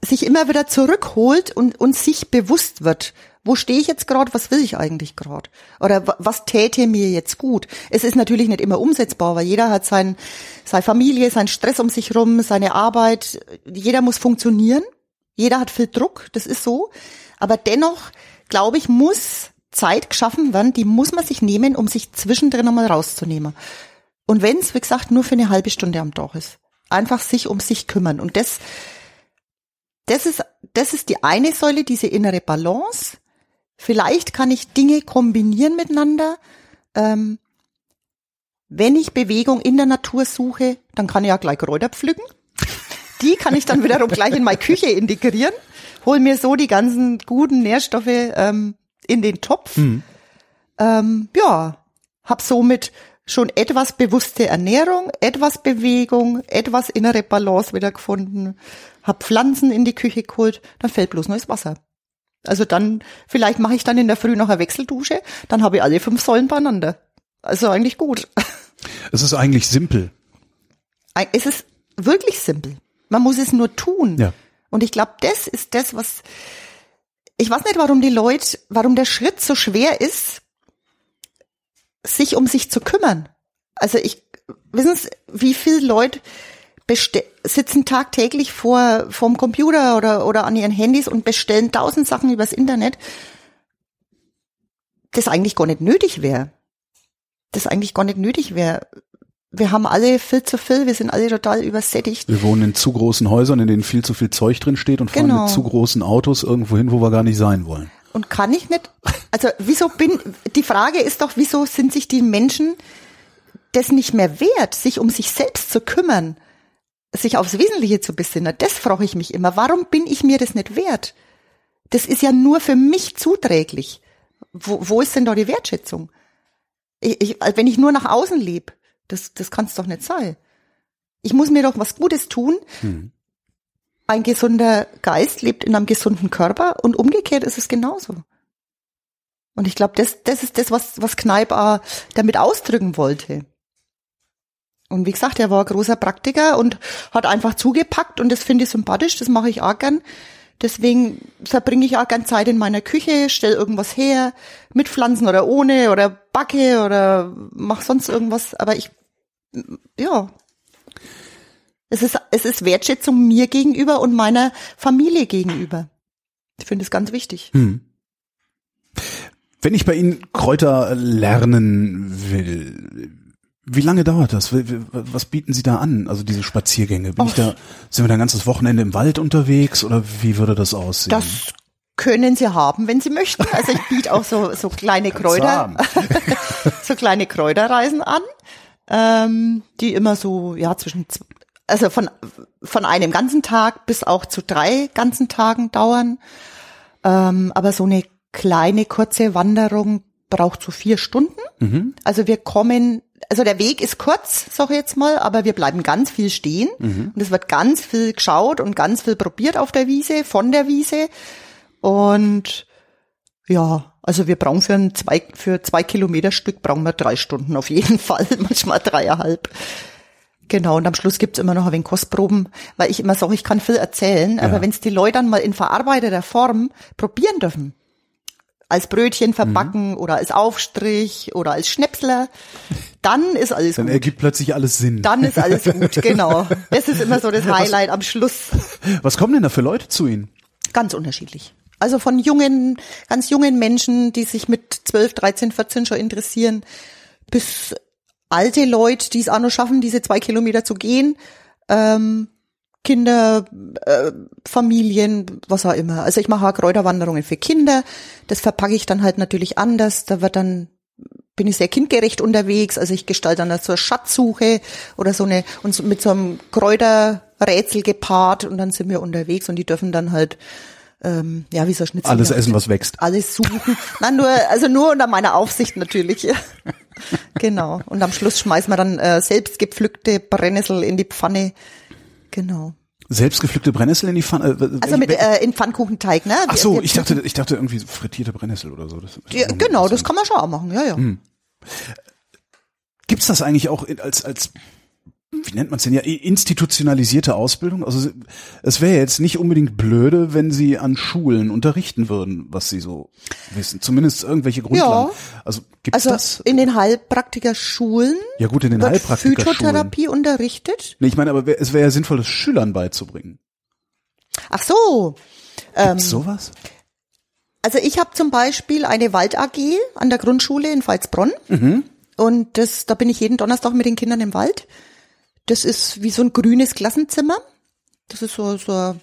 sich immer wieder zurückholt und, und sich bewusst wird. Wo stehe ich jetzt gerade? Was will ich eigentlich gerade? Oder was täte mir jetzt gut? Es ist natürlich nicht immer umsetzbar, weil jeder hat sein, seine Familie, seinen Stress um sich rum, seine Arbeit. Jeder muss funktionieren. Jeder hat viel Druck. Das ist so. Aber dennoch, glaube ich, muss Zeit geschaffen werden, die muss man sich nehmen, um sich zwischendrin einmal rauszunehmen. Und wenn es, wie gesagt, nur für eine halbe Stunde am Tag ist. Einfach sich um sich kümmern. Und das, das ist, das ist die eine Säule, diese innere Balance. Vielleicht kann ich Dinge kombinieren miteinander. Ähm, wenn ich Bewegung in der Natur suche, dann kann ich ja gleich Kräuter pflücken. Die kann ich dann wiederum gleich in meine Küche integrieren. Hol mir so die ganzen guten Nährstoffe ähm, in den Topf. Mhm. Ähm, ja, hab somit schon etwas bewusste Ernährung, etwas Bewegung, etwas innere Balance wieder gefunden, hab Pflanzen in die Küche geholt, dann fällt bloß neues Wasser. Also dann, vielleicht mache ich dann in der Früh noch eine Wechseldusche, dann habe ich alle fünf Säulen beieinander. Also eigentlich gut. [laughs]
Es ist eigentlich simpel.
Es ist wirklich simpel. Man muss es nur tun.
Ja.
Und ich glaube, das ist das, was ich weiß nicht, warum die Leute, warum der Schritt so schwer ist, sich um sich zu kümmern. Also ich, wissen Sie, wie viele Leute sitzen tagtäglich vor vom Computer oder oder an ihren Handys und bestellen tausend Sachen übers Internet, das eigentlich gar nicht nötig wäre. Das eigentlich gar nicht nötig wäre wir haben alle viel zu viel, wir sind alle total übersättigt.
Wir wohnen in zu großen Häusern, in denen viel zu viel Zeug drin steht und fahren genau. mit zu großen Autos irgendwo hin, wo wir gar nicht sein wollen.
Und kann ich nicht, also wieso bin, die Frage ist doch, wieso sind sich die Menschen das nicht mehr wert, sich um sich selbst zu kümmern, sich aufs Wesentliche zu besinnen? Das frage ich mich immer. Warum bin ich mir das nicht wert? Das ist ja nur für mich zuträglich. Wo, wo ist denn da die Wertschätzung? Ich, ich, wenn ich nur nach außen lebe, das, das kann es doch nicht sein. Ich muss mir doch was Gutes tun. Hm. Ein gesunder Geist lebt in einem gesunden Körper und umgekehrt ist es genauso. Und ich glaube, das, das ist das, was, was Kneip damit ausdrücken wollte. Und wie gesagt, er war ein großer Praktiker und hat einfach zugepackt und das finde ich sympathisch, das mache ich auch gern. Deswegen verbringe ich auch gern Zeit in meiner Küche, stell irgendwas her, mit Pflanzen oder ohne oder backe oder mach sonst irgendwas. Aber ich, ja, es ist, es ist Wertschätzung mir gegenüber und meiner Familie gegenüber. Ich finde es ganz wichtig. Hm.
Wenn ich bei Ihnen Kräuter lernen will, wie lange dauert das? Was bieten Sie da an? Also diese Spaziergänge? Bin ich da, sind wir da ein ganzes Wochenende im Wald unterwegs oder wie würde das aussehen?
Das können Sie haben, wenn Sie möchten. Also ich biete auch so, so kleine Kräuter, [laughs] so kleine Kräuterreisen an, ähm, die immer so, ja, zwischen, also von, von einem ganzen Tag bis auch zu drei ganzen Tagen dauern. Ähm, aber so eine kleine, kurze Wanderung braucht so vier Stunden. Mhm. Also wir kommen also der Weg ist kurz, sag ich jetzt mal, aber wir bleiben ganz viel stehen mhm. und es wird ganz viel geschaut und ganz viel probiert auf der Wiese, von der Wiese und ja, also wir brauchen für ein zwei, für zwei Kilometer Stück brauchen wir drei Stunden auf jeden [laughs] Fall, manchmal dreieinhalb. Genau, und am Schluss gibt's immer noch ein wenig Kostproben, weil ich immer sage, ich kann viel erzählen, ja. aber wenn's die Leute dann mal in verarbeiteter Form probieren dürfen, als Brötchen verbacken mhm. oder als Aufstrich oder als Schnäpsler, dann ist alles
dann gut. Dann ergibt plötzlich alles Sinn.
Dann ist alles gut, [laughs] genau. Das ist immer so das Highlight was, am Schluss.
Was kommen denn da für Leute zu Ihnen?
Ganz unterschiedlich. Also von jungen, ganz jungen Menschen, die sich mit 12, 13, 14 schon interessieren, bis alte Leute, die es auch noch schaffen, diese zwei Kilometer zu gehen. Ähm, Kinder, äh, Familien, was auch immer. Also ich mache auch Kräuterwanderungen für Kinder. Das verpacke ich dann halt natürlich anders. Da wird dann bin ich sehr kindgerecht unterwegs. Also ich gestalte dann so eine Schatzsuche oder so eine und so mit so einem Kräuterrätsel gepaart und dann sind wir unterwegs und die dürfen dann halt ähm, ja wie so Schnitzel.
Alles essen, was wächst.
Alles suchen. Nein, nur also nur unter meiner Aufsicht natürlich. [laughs] genau. Und am Schluss schmeißen wir dann äh, selbst gepflückte Brennnessel in die Pfanne. Genau.
Selbstgepflückte Brennnessel in die Pfanne? Äh,
Also mit äh, in Pfannkuchenteig, ne?
Ach so, ich dachte, ich dachte irgendwie frittierte Brennnessel oder so.
Ja, genau, das kann man schon auch machen, ja, ja.
Hm. Gibt's das eigentlich auch als als wie nennt man es denn ja institutionalisierte Ausbildung? Also es wäre jetzt nicht unbedingt blöde, wenn sie an Schulen unterrichten würden, was sie so wissen. Zumindest irgendwelche Grundlagen. Also gibt's
Also
das?
in den Heilpraktikerschulen
Ja gut, in den
wird
Heilpraktikerschulen.
Phytotherapie unterrichtet.
Nee, ich meine, aber es wäre ja sinnvoll, das Schülern beizubringen.
Ach so. Ähm,
Gibt's sowas?
Also ich habe zum Beispiel eine Wald AG an der Grundschule in Veitsbronn.
Mhm.
Und das, da bin ich jeden Donnerstag mit den Kindern im Wald. Das ist wie so ein grünes Klassenzimmer. Das ist so, so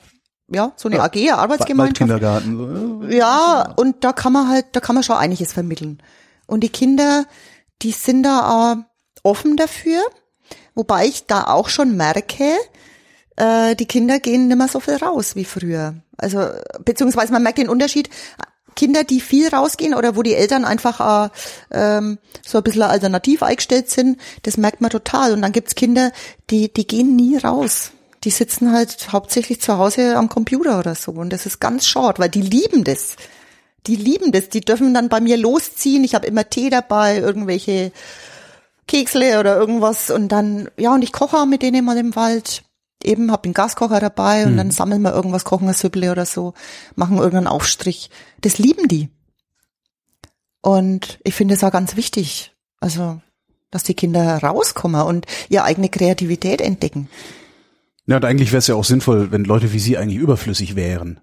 ja, so eine
Ja.
AG, Arbeitsgemeinschaft.
Waldkindergarten. So.
Ja, und da kann man halt, da kann man schon einiges vermitteln. Und die Kinder, die sind da äh, offen dafür, wobei ich da auch schon merke, äh, die Kinder gehen nicht mehr so viel raus wie früher. Also beziehungsweise man merkt den Unterschied. Kinder, die viel rausgehen oder wo die Eltern einfach äh, ähm, so ein bisschen alternativ eingestellt sind, das merkt man total. Und dann gibt's Kinder, die, die gehen nie raus. Die sitzen halt hauptsächlich zu Hause am Computer oder so. Und das ist ganz short, weil die lieben das. Die lieben das. Die dürfen dann bei mir losziehen. Ich habe immer Tee dabei, irgendwelche Keksle oder irgendwas. Und dann, ja, und ich koche auch mit denen mal im Wald. Eben, hab den Gaskocher dabei und dann sammeln wir irgendwas, kochen ein Süpple oder so, machen irgendeinen Aufstrich. Das lieben die. Und ich finde es auch ganz wichtig. Also, dass die Kinder rauskommen und ihre eigene Kreativität entdecken.
Ja, und eigentlich wäre es ja auch sinnvoll, wenn Leute wie Sie eigentlich überflüssig wären.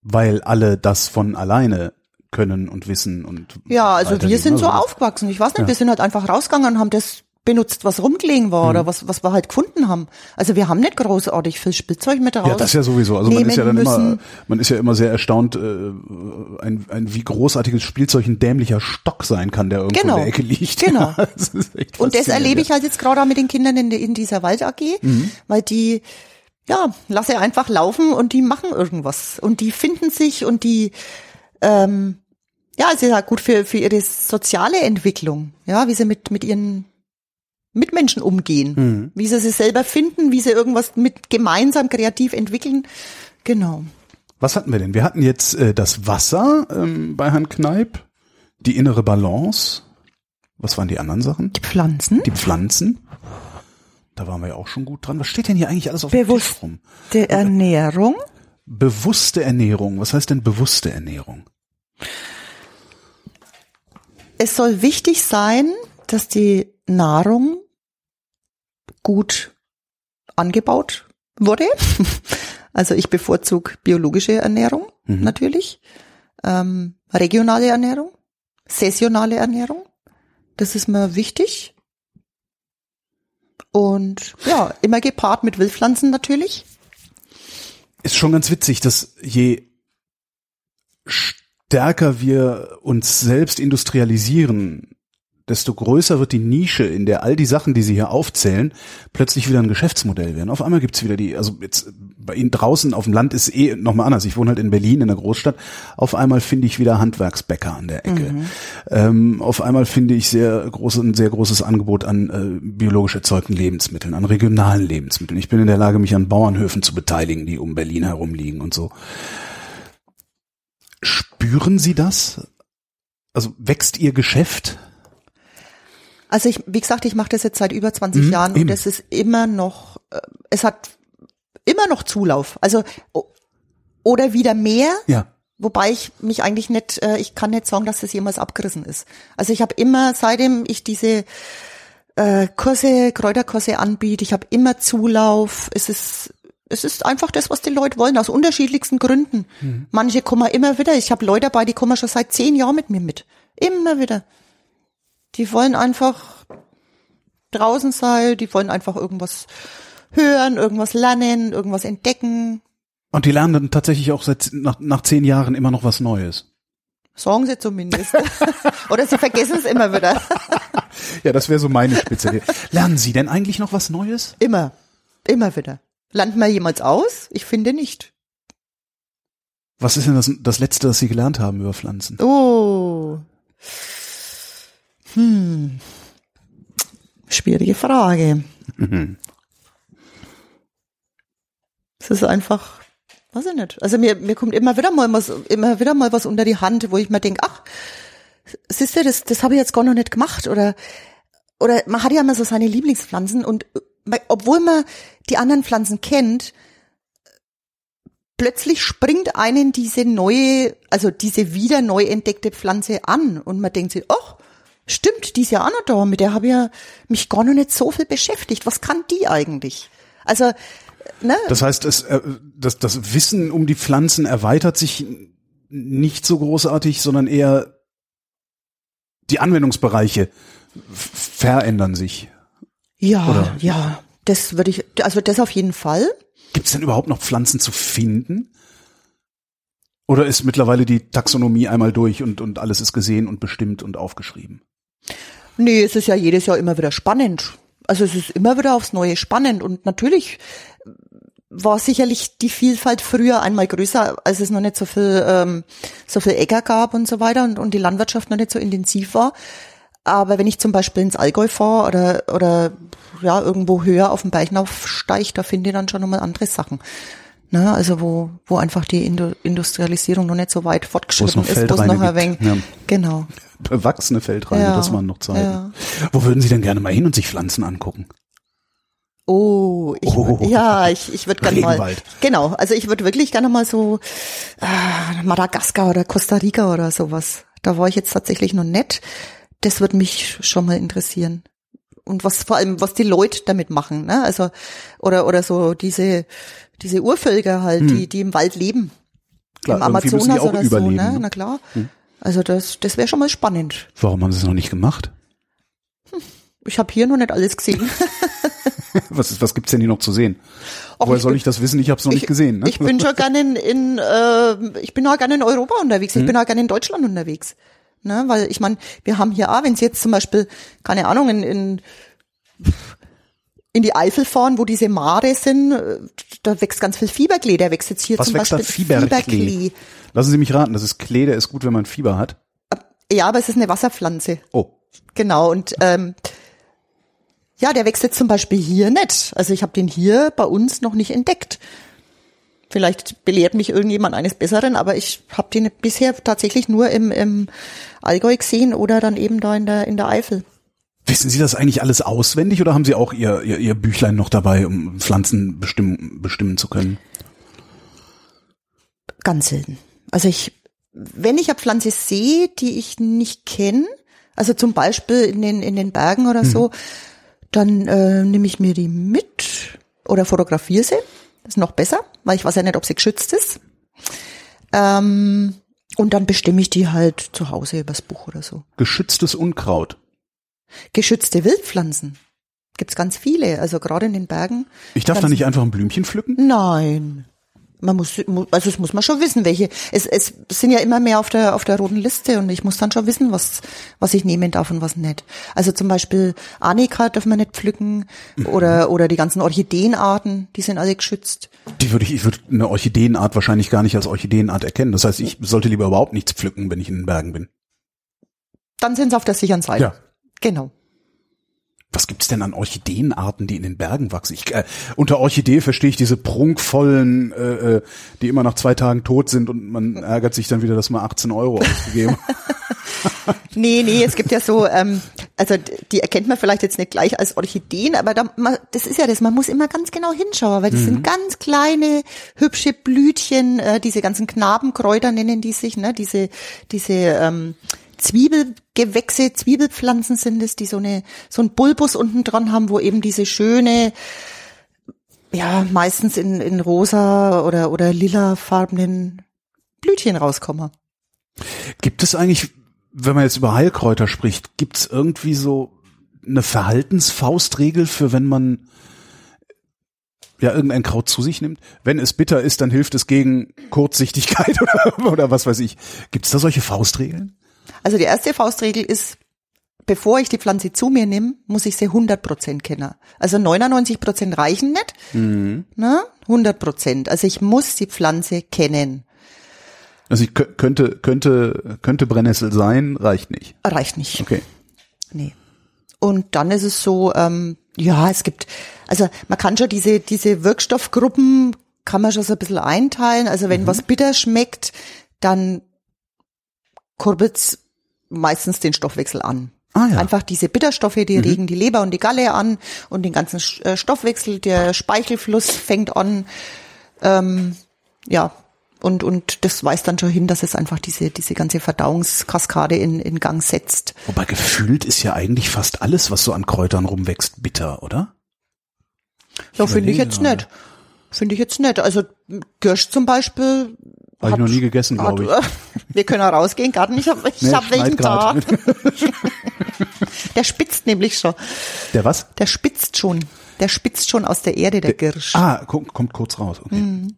Weil alle das von alleine können und wissen und
Ja, also wir sind so
Also
aufgewachsen. Ich weiß nicht,
Ja.
wir sind halt einfach rausgegangen und haben das benutzt, was rumgelegen war
Mhm.
oder was, was wir halt gefunden haben. Also wir haben nicht großartig viel Spielzeug mit raus.
Ja, das ja sowieso. Also man ist ja dann immer, man ist ja immer sehr erstaunt, äh, ein, ein wie großartiges Spielzeug ein dämlicher Stock sein kann, der irgendwo
Genau.
in der Ecke liegt. [laughs]
Genau.
Ja, das ist
Und das erlebe ich
ja.
halt jetzt gerade auch mit den Kindern in, in dieser Wald AG,
Mhm.
weil die, ja, lasse einfach laufen und die machen irgendwas und die finden sich und die, ähm, ja, es ist halt gut für, für ihre soziale Entwicklung, ja, wie sie mit, mit ihren Mitmenschen umgehen,
Mhm.
wie sie sich selber finden, wie sie irgendwas mit gemeinsam kreativ entwickeln. Genau.
Was hatten wir denn? Wir hatten jetzt äh, das Wasser ähm, bei Herrn Kneip, die innere Balance. Was waren die anderen Sachen?
Die Pflanzen,
Die Pflanzen. Da waren wir ja auch schon gut dran. Was steht denn hier eigentlich alles auf dem Tisch
bewusste
rum?
Ernährung,
Bewusste Ernährung. Was heißt denn bewusste Ernährung?
es soll wichtig sein, dass die Nahrung gut angebaut wurde. [laughs] Also ich bevorzuge biologische Ernährung
Mhm.
natürlich, ähm, regionale Ernährung, saisonale Ernährung. Das ist mir wichtig. Und ja, immer gepaart mit Wildpflanzen natürlich.
ist schon ganz witzig, dass je stärker wir uns selbst industrialisieren, desto größer wird die Nische, in der all die Sachen, die Sie hier aufzählen, plötzlich wieder ein Geschäftsmodell werden. Auf einmal gibt's wieder die, also jetzt bei Ihnen draußen auf dem Land ist eh nochmal anders. Ich wohne halt in Berlin, in der Großstadt. Auf einmal finde ich wieder Handwerksbäcker an der Ecke. Ähm, auf einmal finde ich sehr groß, ein sehr großes Angebot an äh, biologisch erzeugten Lebensmitteln, an regionalen Lebensmitteln. Ich bin in der Lage, mich an Bauernhöfen zu beteiligen, die um Berlin herum liegen und so. Spüren Sie das? Also wächst Ihr Geschäft?
Also ich, wie gesagt, ich mache das jetzt seit über 20
Mhm,
Jahren
eben.
und es ist immer noch, äh, es hat immer noch Zulauf. Also oder wieder mehr,
Ja.
wobei ich mich eigentlich nicht, äh, ich kann nicht sagen, dass das jemals abgerissen ist. Also ich habe immer, seitdem ich diese äh, Kurse, Kräuterkurse anbiete, ich habe immer Zulauf. Es ist es ist einfach das, was die Leute wollen, aus unterschiedlichsten Gründen. Manche kommen immer wieder. Ich habe Leute dabei, die kommen schon seit zehn Jahren mit mir mit. Immer wieder. Die wollen einfach draußen sein, die wollen einfach irgendwas hören, irgendwas lernen, irgendwas entdecken.
Und die lernen dann tatsächlich auch seit nach, nach zehn Jahren immer noch was Neues.
Sagen sie zumindest. [laughs] Oder sie vergessen es immer wieder. [laughs]
Ja, das wäre so meine Spezialität. Lernen Sie denn eigentlich noch was Neues?
Immer. Immer wieder. Lernt man jemals aus? Ich finde nicht.
Was ist denn das, das Letzte, das Sie gelernt haben über Pflanzen?
Oh. Hm. Schwierige Frage. Es ist einfach, weiß ich nicht. Also mir, mir kommt immer wieder mal was, immer wieder mal was unter die Hand, wo ich mir denke, ach, siehst du, das, das habe ich jetzt gar noch nicht gemacht oder, oder man hat ja immer so seine Lieblingspflanzen und man- obwohl man die anderen Pflanzen kennt, plötzlich springt einen diese neue, also diese wieder neu entdeckte Pflanze an und man denkt sich, ach, stimmt, die ist ja auch noch da, mit der habe ich ja mich gar noch nicht so viel beschäftigt. Was kann die eigentlich? Also, ne?
Das heißt, es, äh, das, das Wissen um die Pflanzen erweitert sich nicht so großartig, sondern eher die Anwendungsbereiche verändern sich.
Ja,
Oder-
ja, das würde ich, also das auf jeden Fall.
Gibt es denn überhaupt noch Pflanzen zu finden? Oder ist mittlerweile die Taxonomie einmal durch und, und alles ist gesehen und bestimmt und aufgeschrieben?
Nee, es ist ja jedes Jahr immer wieder spannend. Also es ist immer wieder aufs Neue spannend und natürlich war sicherlich die Vielfalt früher einmal größer, als es noch nicht so viel ähm, so viel Äcker gab und so weiter und, und die Landwirtschaft noch nicht so intensiv war. Aber wenn ich zum Beispiel ins Allgäu fahre oder oder ja irgendwo höher auf dem Beichnauf steig, da finde ich dann schon nochmal andere Sachen. Ne, also wo, wo einfach die Indu Industrialisierung noch nicht so weit fortgeschritten ist, wo es noch ein wenig,
ja.
genau.
Bewachsene Feldreine,
Ja,
das waren noch Zeiten.
ja.
Wo würden Sie denn gerne mal hin und sich Pflanzen angucken?
Oh, ich,
Oh.
ja, ich, ich würde gerne mal, genau, also ich würde wirklich gerne mal so äh, Madagaskar oder Costa Rica oder sowas. Da war ich jetzt tatsächlich noch nicht. Das würde mich schon mal interessieren. Und was vor allem, was die Leute damit machen, ne? Also oder oder so diese diese Urvölker halt, die die im Wald leben,
Klar,
im Amazonas oder so, ne?
ne?
Na klar. Also das das wäre schon mal spannend.
Warum haben Sie es noch nicht gemacht?
Ich habe hier noch nicht alles gesehen. [laughs]
Was, ist, was gibt's denn hier noch zu sehen?
Och,
Woher
ich
soll
bin-
ich das wissen? Ich habe es noch nicht gesehen. Ne?
Ich bin schon gerne in, in äh, ich bin auch gerne in Europa unterwegs, ich bin auch gerne in Deutschland unterwegs. Ne, weil ich meine, wir haben hier auch, wenn Sie jetzt zum Beispiel, keine Ahnung, in, in, in die Eifel fahren, wo diese Mare sind, äh, da wächst ganz viel Fieberklee, der wächst jetzt hier
Was
zum
wächst da?
Beispiel
Fieberklee. Lassen Sie mich raten, das ist Klee, der ist gut, wenn man Fieber hat.
Ja, aber es ist eine Wasserpflanze.
Oh,
Genau, und ähm, ja, der wächst jetzt zum Beispiel hier nicht. Also ich habe den hier bei uns noch nicht entdeckt. Vielleicht belehrt mich irgendjemand eines Besseren, aber ich habe den bisher tatsächlich nur im, im Allgäu gesehen oder dann eben da in der, in der Eifel.
Wissen Sie das eigentlich alles auswendig oder haben Sie auch Ihr, Ihr, Ihr Büchlein noch dabei, um Pflanzen bestimmen, bestimmen zu können?
Ganz selten. Also ich, wenn ich eine Pflanze sehe, die ich nicht kenne, also zum Beispiel in den, in den Bergen oder so, dann äh, nehme ich mir die mit oder fotografiere sie. Das ist noch besser, weil ich weiß ja nicht, ob sie geschützt ist. Ähm, und dann bestimme ich die halt zu Hause übers Buch oder so.
Geschütztes Unkraut.
Geschützte Wildpflanzen. Gibt's ganz viele, also gerade in den Bergen.
Ich darf da nicht einfach ein Blümchen pflücken?
Nein. Man muss, mu- also es muss man schon wissen, welche. Es, es sind ja immer mehr auf der auf der roten Liste und ich muss dann schon wissen, was was ich nehmen darf und was nicht. Also zum Beispiel Arnika darf man nicht pflücken oder oder die ganzen Orchideenarten, die sind alle geschützt.
Die würde ich, ich würde eine Orchideenart wahrscheinlich gar nicht als Orchideenart erkennen. Das heißt, ich sollte lieber überhaupt nichts pflücken, wenn ich in den Bergen bin.
Dann sind sie auf der sicheren Seite.
Ja.
Genau.
Was gibt's denn an Orchideenarten, die in den Bergen wachsen? Ich, äh, unter Orchidee verstehe ich diese prunkvollen, äh, äh, die immer nach zwei Tagen tot sind und man ärgert sich dann wieder, dass man 18 Euro ausgegeben hat. [laughs]
Nee, nee, es gibt ja so, ähm, also die erkennt man vielleicht jetzt nicht gleich als Orchideen, aber da, man, das ist ja das, man muss immer ganz genau hinschauen, weil das sind ganz kleine, hübsche Blütchen, äh, diese ganzen Knabenkräuter nennen die sich, ne, diese, diese ähm, Zwiebelgewächse, Zwiebelpflanzen sind es, die so eine, so ein Bulbus unten dran haben, wo eben diese schöne, ja meistens in, in rosa oder, oder lilafarbenen Blütchen rauskommen.
Gibt es eigentlich, wenn man jetzt über Heilkräuter spricht, gibt es irgendwie so eine Verhaltensfaustregel für wenn man ja irgendein Kraut zu sich nimmt? Wenn es bitter ist, dann hilft es gegen Kurzsichtigkeit [laughs] oder, oder was weiß ich. Gibt es da solche Faustregeln?
Also die erste Faustregel ist, bevor ich die Pflanze zu mir nehme, muss ich sie 100 Prozent kennen. Also 99 Prozent reichen nicht, mhm. ne? 100 Prozent. Also ich muss die Pflanze kennen.
Also ich könnte, könnte, könnte Brennnessel sein, reicht nicht.
Reicht nicht.
Okay.
Nee. Und dann ist es so, ähm, ja, es gibt, also man kann schon diese, diese Wirkstoffgruppen, kann man schon so ein bisschen einteilen. Also wenn mhm. was bitter schmeckt, dann kurbelt's meistens den Stoffwechsel an. Ah, ja. Einfach diese Bitterstoffe, die mhm. regen die Leber und die Galle an und den ganzen äh, Stoffwechsel, der Speichelfluss fängt an. Ähm, ja, und, und das weist dann schon hin, dass es einfach diese, diese ganze Verdauungskaskade in, in Gang setzt.
Wobei gefühlt ist ja eigentlich fast alles, was so an Kräutern rumwächst, bitter, oder?
ja, finde ich jetzt nicht. Finde ich jetzt nicht. Also Kirsch zum Beispiel.
Habe ich noch nie gegessen, glaube ich. [laughs]
Wir können auch rausgehen, Garten. Ich habe ich nee, hab welchen da. [laughs] der spitzt nämlich schon.
Der was?
Der spitzt schon. Der spitzt schon aus der Erde, der, der Girsch.
Ah, kommt, kommt kurz raus. Okay. Mhm.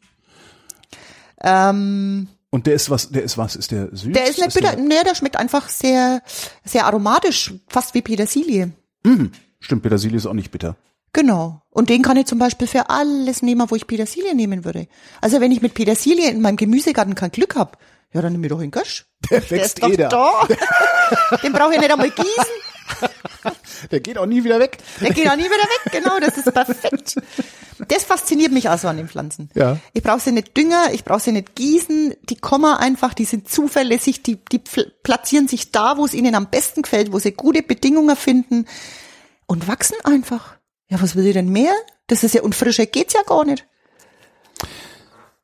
Ähm,
und der ist was, der ist was, ist der süß?
Der ist nicht bitter, nee, der schmeckt einfach sehr, sehr aromatisch, fast wie Petersilie.
Mhm. Stimmt, Petersilie ist auch nicht bitter.
Genau. Und den kann ich zum Beispiel für alles nehmen, wo ich Petersilie nehmen würde. Also wenn ich mit Petersilie in meinem Gemüsegarten kein Glück hab, ja, dann nehme ich doch einen Gösch.
Der, [laughs] der wächst eh da. da. [laughs]
Den brauche ich nicht einmal gießen. [laughs]
Der geht auch nie wieder weg.
Der geht auch nie wieder weg, genau, das ist perfekt. Das fasziniert mich auch so an den Pflanzen.
Ja.
Ich brauche sie nicht Dünger, ich brauche sie nicht gießen, die kommen einfach, die sind zuverlässig, die, die platzieren sich da, wo es ihnen am besten gefällt, wo sie gute Bedingungen finden und wachsen einfach. Ja, was will ich denn mehr? Das ist ja, und frischer geht's ja gar nicht.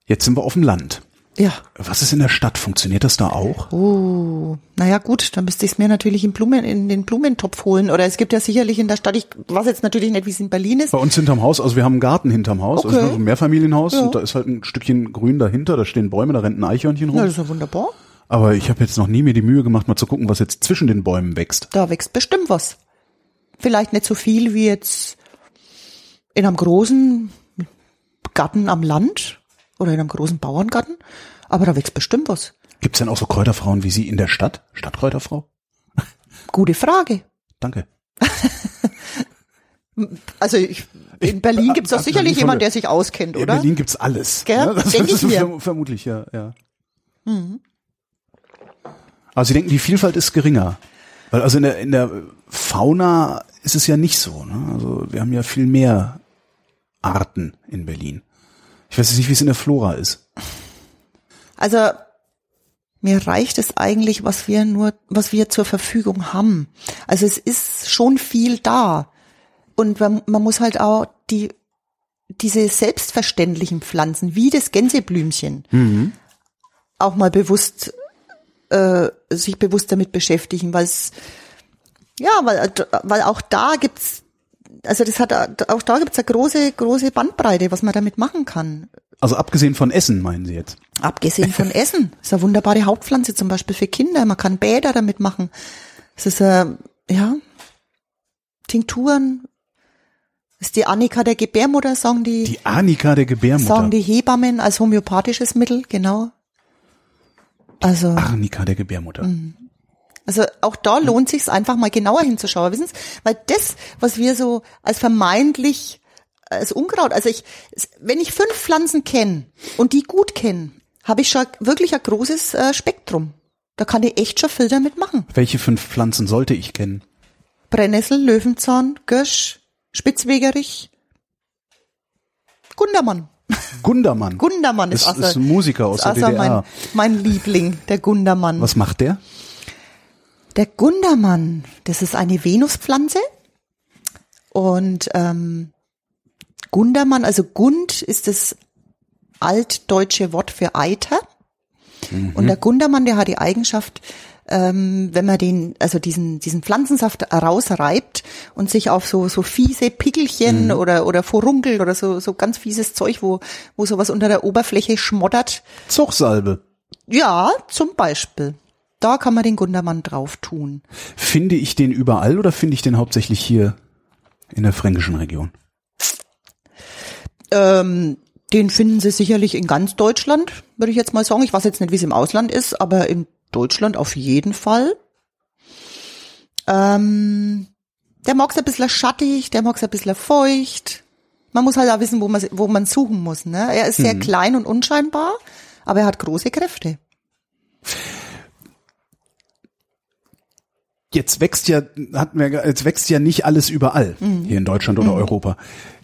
Jetzt sind wir auf dem Land.
Ja.
Was ist in der Stadt? Funktioniert das da auch?
Oh, naja gut, dann müsste ich es mir natürlich in, Blumen, in den Blumentopf holen. Oder es gibt ja sicherlich in der Stadt, ich weiß jetzt natürlich nicht, wie es in Berlin ist.
Bei uns hinterm Haus, also wir haben einen Garten hinterm Haus, also okay. also ein Mehrfamilienhaus ja. und da ist halt ein Stückchen Grün dahinter, da stehen Bäume, da rennt ein Eichhörnchen rum.
Ja, das ist ja wunderbar.
Aber ich habe jetzt noch nie mir die Mühe gemacht, mal zu gucken, was jetzt zwischen den Bäumen wächst.
Da wächst bestimmt was. Vielleicht nicht so viel wie jetzt in einem großen Garten am Land oder in einem großen Bauerngarten, aber da wächst bestimmt was.
Gibt es denn auch so Kräuterfrauen wie Sie in der Stadt? Stadtkräuterfrau?
Gute Frage.
Danke. [laughs]
Also ich, in Berlin gibt es doch sicherlich jemand, der sich auskennt, oder?
In Berlin gibt's alles.
Gell? Ja, das Denk ich mir.
Vermutlich, ja. ja. Mhm. Aber Sie denken, die Vielfalt ist geringer. Weil also in der, in der Fauna ist es ja nicht so. Ne? Also wir haben ja viel mehr Arten in Berlin. Ich weiß nicht, wie es in der Flora ist.
Also mir reicht es eigentlich, was wir nur, was wir zur Verfügung haben. Also es ist schon viel da. Und man, man muss halt auch die, diese selbstverständlichen Pflanzen, wie das Gänseblümchen, mhm. auch mal bewusst, äh, sich bewusst damit beschäftigen, weil es, ja, weil, weil auch da gibt's also das hat auch da gibt's eine große, große Bandbreite, was man damit machen kann.
Also abgesehen von Essen, meinen Sie jetzt?
Abgesehen von [laughs] Essen. Das ist eine wunderbare Hauptpflanze, zum Beispiel für Kinder. Man kann Bäder damit machen. Es ist, äh, ja, Tinkturen. Das ist die Annika der Gebärmutter, sagen die.
Die Annika der Gebärmutter.
Sagen die Hebammen als homöopathisches Mittel, genau. Also.
Arnika der Gebärmutter. Mh.
Also auch da lohnt sich einfach mal genauer hinzuschauen, wissen Sie? Weil das, was wir so als vermeintlich als Unkraut, also ich, wenn ich fünf Pflanzen kenne und die gut kenne, habe ich schon wirklich ein großes äh, Spektrum. Da kann ich echt schon viel damit machen.
Welche fünf Pflanzen sollte ich kennen?
Brennnessel, Löwenzahn, Gösch, Spitzwegerich, Gundermann.
Gundermann.
Gundermann ist,
ist, ist ein Musiker aus der DDR.
Mein, mein Liebling, der Gundermann.
Was macht der?
Der Gundermann, das ist eine Venuspflanze. Und ähm, Gundermann, also Gund ist das altdeutsche Wort für Eiter. Mhm. Und der Gundermann, der hat die Eigenschaft, ähm, wenn man den, also diesen, diesen Pflanzensaft rausreibt und sich auf so, so fiese Pickelchen
Mhm.
oder, oder Furunkel oder so, so ganz fieses Zeug, wo, wo sowas unter der Oberfläche schmoddert.
Zuchsalbe.
Ja, zum Beispiel. Da kann man den Gundermann drauf tun.
Finde ich den überall oder finde ich den hauptsächlich hier in der fränkischen Region?
Ähm, den finden Sie sicherlich in ganz Deutschland, würde ich jetzt mal sagen. Ich weiß jetzt nicht, wie es im Ausland ist, aber in Deutschland auf jeden Fall. Ähm, der mag's ein bisschen schattig, der mag's ein bisschen feucht. Man muss halt auch wissen, wo man, wo man suchen muss. Ne? Er ist sehr klein und unscheinbar, aber er hat große Kräfte.
Jetzt wächst ja, hatten wir, jetzt wächst ja nicht alles überall hier in Deutschland oder Europa.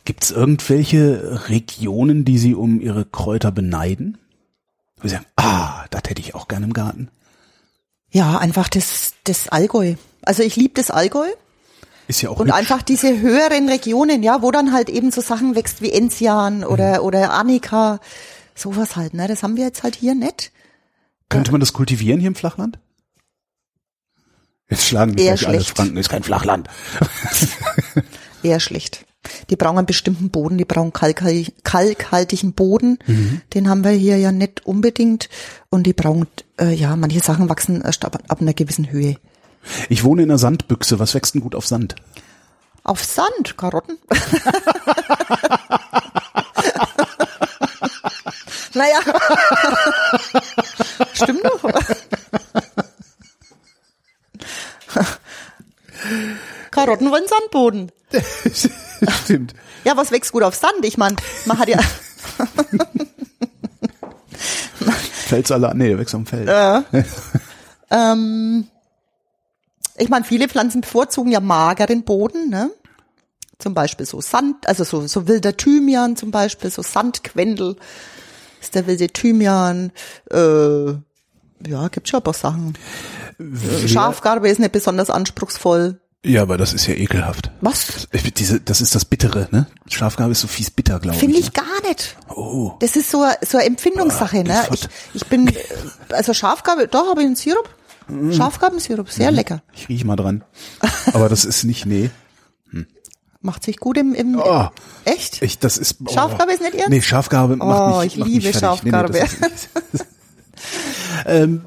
Gibt es irgendwelche Regionen, die Sie um Ihre Kräuter beneiden? Wo Sie sagen, ah, das hätte ich auch gerne im Garten.
Ja, einfach das, das Allgäu. Also ich liebe das Allgäu.
Ist ja auch
Und
hübsch.
einfach diese höheren Regionen, ja, wo dann halt eben so Sachen wächst wie Enzian oder, oder Annika, sowas halt, ne, das haben wir jetzt halt hier nicht.
Könnte man das kultivieren hier im Flachland? Jetzt schlagen mich
Eher
alle. Franken, ist kein Flachland. [laughs]
Eher schlecht. Die brauchen einen bestimmten Boden, die brauchen kalkhal- kalkhaltigen Boden. Den haben wir hier ja nicht unbedingt. Und die brauchen, äh, ja, manche Sachen wachsen erst ab, ab einer gewissen Höhe.
Ich wohne in einer Sandbüchse. Was wächst denn gut auf Sand?
Auf Sand, Karotten. [laughs] [laughs] naja. Stimmt doch. Karotten wollen Sandboden. [laughs]
Stimmt.
Ja, was wächst gut auf Sand? Ich meine, man hat ja,
Feldsalat, nee, der wächst am Feld.
ähm, ich meine, viele Pflanzen bevorzugen ja mageren Boden, ne? Zum Beispiel so Sand, also so, so wilder Thymian zum Beispiel, so Sandquendel ist der wilde Thymian. Äh, ja, gibt schon ein paar Sachen. Schafgarbe ist nicht besonders anspruchsvoll.
Ja, aber das ist ja ekelhaft.
Was?
Ich- Diese, das ist das Bittere, ne? Schafgarbe ist so fies bitter, glaube ich.
Finde ich
ne?
gar nicht.
Oh.
Das ist so, eine- so eine Empfindungssache, ne?
Gott.
Ich, ich bin, also Schafgarbe, da habe ich einen Sirup. Schafgarbensirup, sehr lecker.
Ich riech mal dran. Aber das ist nicht, nee.
Macht sich gut im, im
Oh.
echt?
Ich, das ist, oh.
Schafgarbe ist nicht Ernst?
Nee, Schafgarbe macht
Oh,
mich,
ich
macht
liebe. Schafgarbe.
Nee, nee, [laughs] ähm,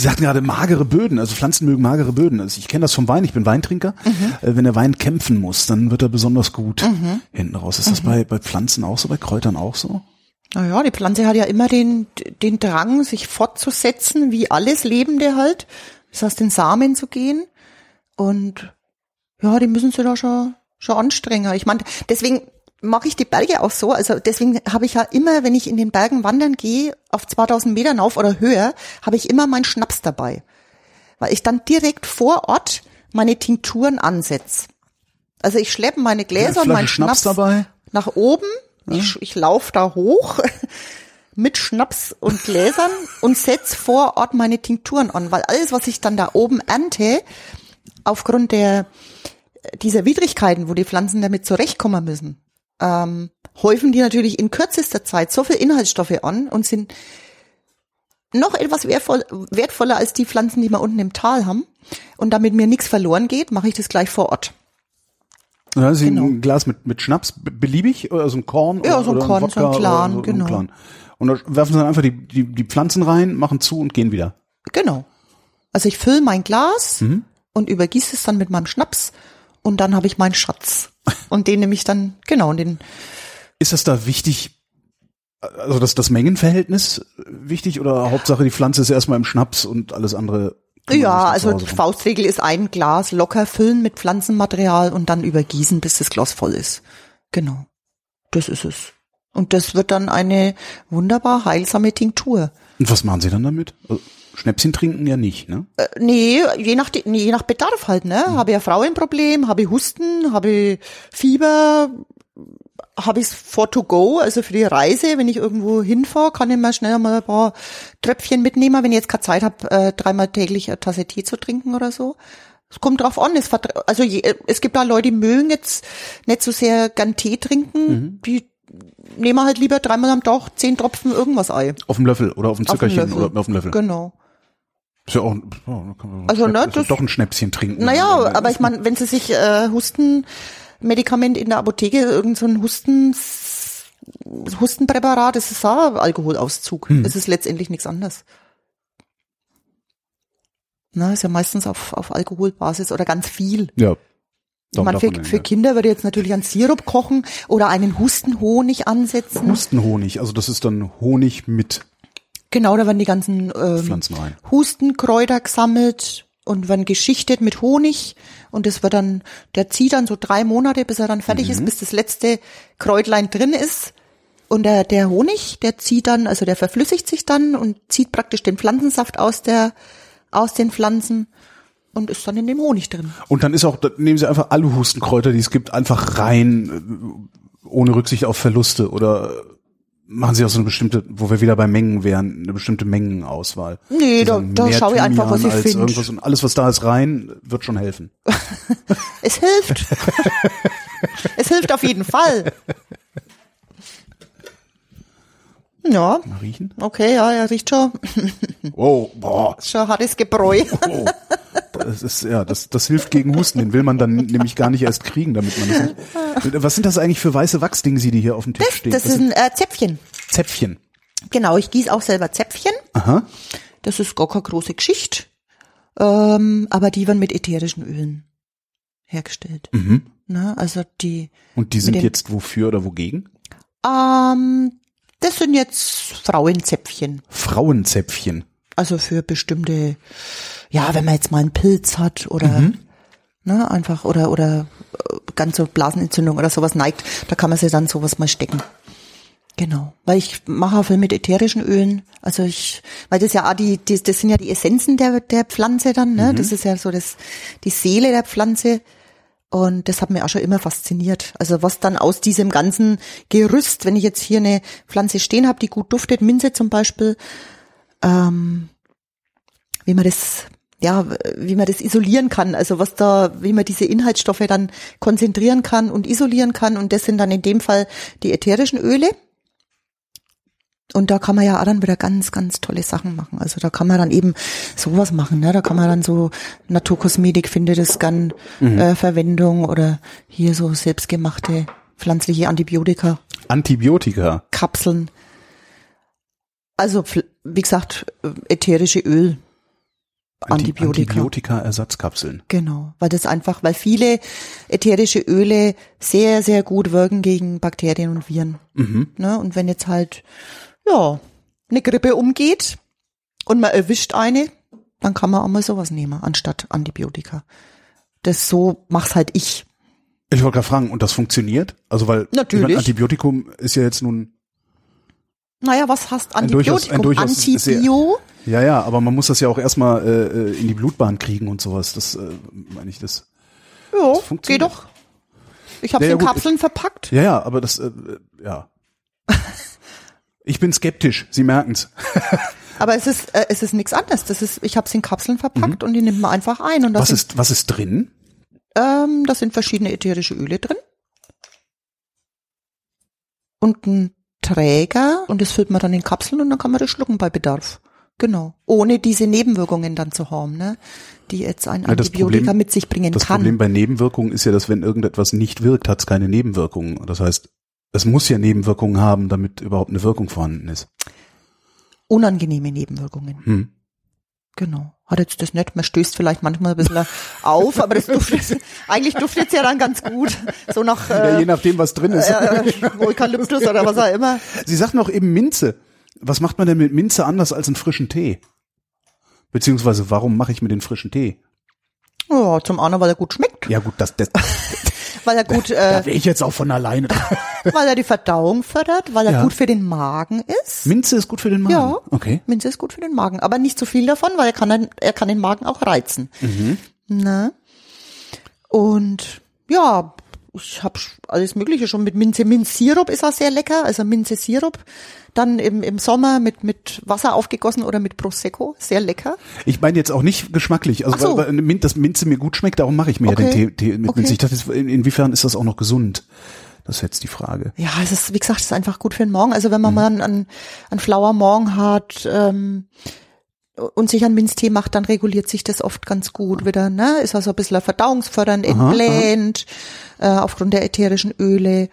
Sie sagten gerade magere Böden, also Pflanzen mögen magere Böden. Also ich kenne das vom Wein, ich bin Weintrinker.
Mhm.
Äh, wenn der Wein kämpfen muss, dann wird er besonders gut hinten raus. Ist
Mhm.
das bei, bei Pflanzen auch so, bei Kräutern auch so?
Naja, die Pflanze hat ja immer den, den Drang, sich fortzusetzen, wie alles Lebende halt. Das heißt, den Samen zu gehen. Und ja, die müssen sich da schon, schon anstrengen. Ich meine, deswegen mache ich die Berge auch so. Also deswegen habe ich ja immer, wenn ich in den Bergen wandern gehe, auf 2000 Metern auf oder höher, habe ich immer meinen Schnaps dabei. Weil ich dann direkt vor Ort meine Tinkturen ansetze. Also ich schleppe meine Gläser und meinen
Schnaps
Schnaps,
dabei?
nach oben. Ich, ich laufe da hoch [laughs] mit Schnaps und Gläsern und setz vor Ort meine Tinkturen an, weil alles, was ich dann da oben ernte, aufgrund der dieser Widrigkeiten, wo die Pflanzen damit zurechtkommen müssen, ähm, häufen die natürlich in kürzester Zeit so viel Inhaltsstoffe an und sind noch etwas wertvoll, wertvoller als die Pflanzen, die wir unten im Tal haben. Und damit mir nichts verloren geht, mache ich das gleich vor Ort.
Ja, Sie
Genau.
ein Glas mit, mit Schnaps, beliebig, oder so ein Korn?
Ja,
oder,
so ein
oder
Korn,
Wodka
so ein Clan,
oder so,
genau.
ein. Und da werfen Sie dann einfach die, die, die Pflanzen rein, machen zu und gehen wieder.
Genau. Also ich fülle mein Glas
Mhm.
und übergieße es dann mit meinem Schnaps und dann habe ich meinen Schatz. Und den nehme ich dann, genau, und den,
Ist das da wichtig, also das, das Mengenverhältnis wichtig oder Hauptsache die Pflanze ist erstmal im Schnaps und alles andere?
ja, also? Faustregel ist ein Glas locker füllen mit Pflanzenmaterial und dann übergießen, bis das Glas voll ist. Genau. Das ist es. Und das wird dann eine wunderbar heilsame Tinktur.
Und was machen Sie dann damit? Schnäpschen trinken ja nicht, ne?
Äh, nee, je nach, nee, je nach Bedarf halt, ne? Habe ich ein Frauenproblem, habe ich Husten, habe ich Fieber, habe ich es for to go, also für die Reise, wenn ich irgendwo hinfahre, kann ich mir schnell mal ein paar Tröpfchen mitnehmen, wenn ich jetzt keine Zeit habe, äh, dreimal täglich eine Tasse Tee zu trinken oder so. Es kommt drauf an, es, also je, es gibt da Leute, die mögen jetzt nicht so sehr gern Tee trinken, die nehmen halt lieber dreimal am Tag zehn Tropfen irgendwas ein.
Auf dem Löffel oder auf dem Zuckerchen oder auf dem Löffel.
Genau.
Ist ja auch, oh, kann man
Also, ne, das-
doch ein Schnäpschen trinken.
Naja, aber ich meine, wenn Sie sich äh, Hustenmedikament in der Apotheke, irgend so ein Husten, Hustenpräparat, das ist auch Alkoholauszug. Das ist letztendlich nichts anderes. Na, ist ja meistens auf, auf Alkoholbasis oder ganz viel.
Ja.
Ich meine, für, für Kinder würde ich jetzt natürlich einen Sirup kochen oder einen Hustenhonig ansetzen.
Hustenhonig, also das ist dann Honig mit
Genau, da werden die ganzen ähm. Hustenkräuter gesammelt und werden geschichtet mit Honig und das wird dann, der zieht dann so drei Monate, bis er dann fertig
Mhm.
ist, bis das letzte Kräutlein drin ist. Und der, der Honig, der zieht dann, also der verflüssigt sich dann und zieht praktisch den Pflanzensaft aus der, aus den Pflanzen und ist dann in dem Honig drin.
Und dann ist auch, dann nehmen Sie einfach alle Hustenkräuter, die es gibt, einfach rein, äh, ohne Rücksicht auf Verluste oder machen Sie auch so eine bestimmte, wo wir wieder bei Mengen wären, eine bestimmte Mengenauswahl.
Nee, da- da schaue ich einfach, was ich
als
find.
irgendwas Und alles, was da ist, rein, wird schon helfen. [laughs]
Es hilft. es hilft auf jeden Fall. Ja,
Mal riechen.
okay, ja, er riecht schon,
Oh, boah.
schon hartes Gebräu.
Oh. Das ist, ja, das, das hilft gegen Husten. Den will man dann nämlich gar nicht erst kriegen, damit man das nicht. Was sind das eigentlich für weiße Wachsdinge, die hier auf dem Tisch
Das,
stehen?
das
sind
ein äh, Zäpfchen.
Zäpfchen.
Genau, ich gieße auch selber Zäpfchen.
Aha.
Das ist gar keine große Geschichte. Ähm, aber die werden mit ätherischen Ölen hergestellt.
Mhm.
Na, also die,
Und die sind
den-
jetzt wofür oder wogegen?
ähm, das sind jetzt Frauenzäpfchen.
Frauenzäpfchen.
Also für bestimmte, ja, wenn man jetzt mal einen Pilz hat oder
Mhm.
ne, einfach oder oder äh, ganze Blasenentzündung oder sowas neigt, da kann man sich dann sowas mal stecken. Genau, weil ich mache auch viel mit ätherischen Ölen. Also ich, weil das ja auch die, die das sind ja die Essenzen der der Pflanze dann, ne? Das ist ja so das die Seele der Pflanze. Und das hat mir auch schon immer fasziniert. Also was dann aus diesem ganzen Gerüst, wenn ich jetzt hier eine Pflanze stehen habe, die gut duftet, Minze zum Beispiel, ähm, wie man das, ja, wie man das isolieren kann. Also was da, wie man diese Inhaltsstoffe dann konzentrieren kann und isolieren kann. Und das sind dann in dem Fall die ätherischen Öle. Und da kann man ja auch dann wieder ganz, ganz tolle Sachen machen. Also da kann man dann eben sowas machen. Ne? Da kann man dann so Naturkosmetik findet es gern äh, Verwendung oder hier so selbstgemachte pflanzliche Antibiotika.
Antibiotika.
Kapseln. Also, wie gesagt, ätherische Öl.
Anti-
Antibiotika.
Antibiotika-Ersatzkapseln.
Genau, weil das einfach, weil viele ätherische Öle sehr, sehr gut wirken gegen Bakterien und Viren.
Mhm.
Ne? Und wenn jetzt halt, ja, eine Grippe umgeht und man erwischt eine, dann kann man auch mal sowas nehmen, anstatt Antibiotika. Das so mach's halt ich.
Ich wollte gerade fragen, und das funktioniert? Also weil
Natürlich.
ich mein, Antibiotikum ist ja jetzt nun
Naja, was heißt
Ein durchaus-
Antibiotikum?
ein durchaus
Antibio?
Ja ja, aber man muss das ja auch erstmal äh, äh, in die Blutbahn kriegen und sowas. Das äh, meine ich das.
Ja,
Das
geh
funktioniert.
doch. Ich habe
Ja,
sie
ja,
in Kapseln verpackt.
Ja ja, aber das äh, äh, ja. [laughs] Ich bin skeptisch. Sie merken's. [laughs]
Aber es ist, äh, es ist nichts anderes. Das ist, ich habe sie in Kapseln verpackt und die nimmt man einfach ein. Und das
Was
sind,
ist was ist drin?
ähm, da sind verschiedene ätherische Öle drin. Und ein Träger und das füllt man dann in Kapseln und dann kann man das schlucken bei Bedarf. Genau. Ohne diese Nebenwirkungen dann zu haben, ne? Die jetzt ein
Ja, das
Antibiotika
Problem-
mit sich bringen
Das
kann.
Problem bei Nebenwirkungen ist ja, dass wenn irgendetwas nicht wirkt, hat es keine Nebenwirkungen. Das heißt, es muss ja Nebenwirkungen haben, damit überhaupt eine Wirkung vorhanden ist.
Unangenehme Nebenwirkungen.
Hm.
Genau. Hat jetzt das nicht. Man stößt vielleicht manchmal ein bisschen [laughs] auf, aber das duftet, eigentlich duftet es ja dann ganz gut. So nach
Ja,
äh,
je nachdem, was drin ist.
äh, Eukalyptus oder was auch immer.
Sie sagten auch eben Minze. Was macht man denn mit Minze anders als einen frischen Tee? Beziehungsweise, warum mache ich mir den frischen Tee?
Ja, zum einen, weil er gut schmeckt,
Ja gut, das, das [laughs]
weil er gut,
da
äh,
wäre ich jetzt auch von alleine. [laughs]
weil er die Verdauung fördert, weil er
Ja.
gut für den Magen ist.
Minze ist gut für den Magen.
Ja.
Okay.
Minze ist gut für den Magen, aber nicht zu viel davon, weil er kann, dann, er kann den Magen auch reizen.
Mhm.
Ne? Und ja, ich habe alles Mögliche schon mit Minze. Minzsirup ist auch sehr lecker, also Minze-Sirup. Dann im, im Sommer mit, mit Wasser aufgegossen oder mit Prosecco, sehr lecker.
Ich meine jetzt auch nicht geschmacklich. Also
so.
weil, weil Min- das Minze mir gut schmeckt, darum mache ich mir ja
Okay.
den Tee, Tee mit
Okay.
Minze. Ich dachte, in- inwiefern ist das auch noch gesund? Das ist jetzt die Frage.
Ja, es ist, wie gesagt, es ist einfach gut für den Morgen. Also wenn man
Mhm.
mal einen, einen, einen flauer Morgen hat, ähm, und sich einen Minztee macht, dann reguliert sich das oft ganz gut wieder, ne? Ist also ein bisschen verdauungsfördernd, entblähend, äh, aufgrund der ätherischen Öle.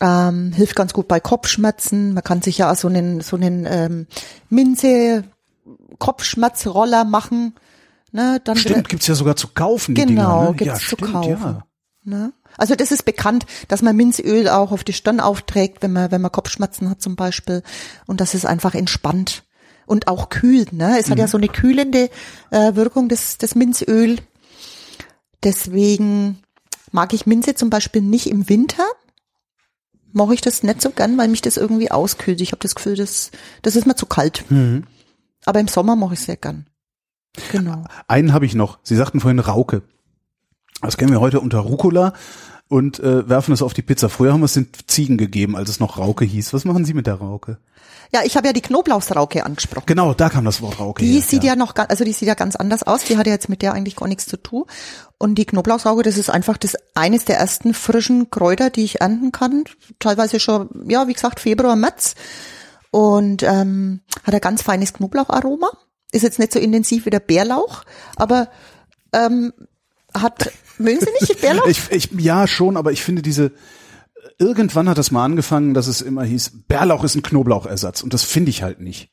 Ähm, hilft ganz gut bei Kopfschmerzen. Man kann sich ja auch so einen, so einen ähm, Minze Kopfschmerzroller machen. Ne, dann
Stimmt,
wieder,
gibt's ja sogar zu kaufen, die
Genau,
Dinger, ne?
gibt's
ja,
zu
stimmt,
kaufen.
Ja.
Ne? Also das ist bekannt, dass man Minzöl auch auf die Stirn aufträgt, wenn man, wenn man Kopfschmerzen hat zum Beispiel. Und das ist einfach entspannt und auch kühlt. Ne? Es hat ja so eine kühlende äh, Wirkung, das, das Minzöl. Deswegen mag ich Minze zum Beispiel nicht im Winter. Mache ich das nicht so gern, weil mich das irgendwie auskühlt. Ich habe das Gefühl, das, das ist mir zu kalt.
Mhm.
Aber im Sommer mache ich sehr gern. Genau.
Einen habe ich noch. Sie sagten vorhin Rauke. Das kennen wir heute unter Rucola und äh, werfen es auf die Pizza. Früher haben wir es den Ziegen gegeben, als es noch Rauke hieß. Was machen Sie mit der Rauke?
Ja, ich habe ja die Knoblauchsrauke angesprochen.
Genau, da kam das Wort Rauke
Die
her.
sieht ja. noch, ga- also die sieht ja ganz anders aus. Die hat ja jetzt mit der eigentlich gar nichts zu tun. Und die Knoblauchsrauke, das ist einfach das eines der ersten frischen Kräuter, die ich ernten kann. Teilweise schon, ja, wie gesagt, Februar, März. Und ähm, hat ein ganz feines Knoblaucharoma. Ist jetzt nicht so intensiv wie der Bärlauch, aber ähm, hat, mögen Sie nicht Bärlauch?
Ich, ich, ja, schon, aber ich finde diese, irgendwann hat das mal angefangen, dass es immer hieß, Bärlauch ist ein Knoblauchersatz. Und das finde ich halt nicht.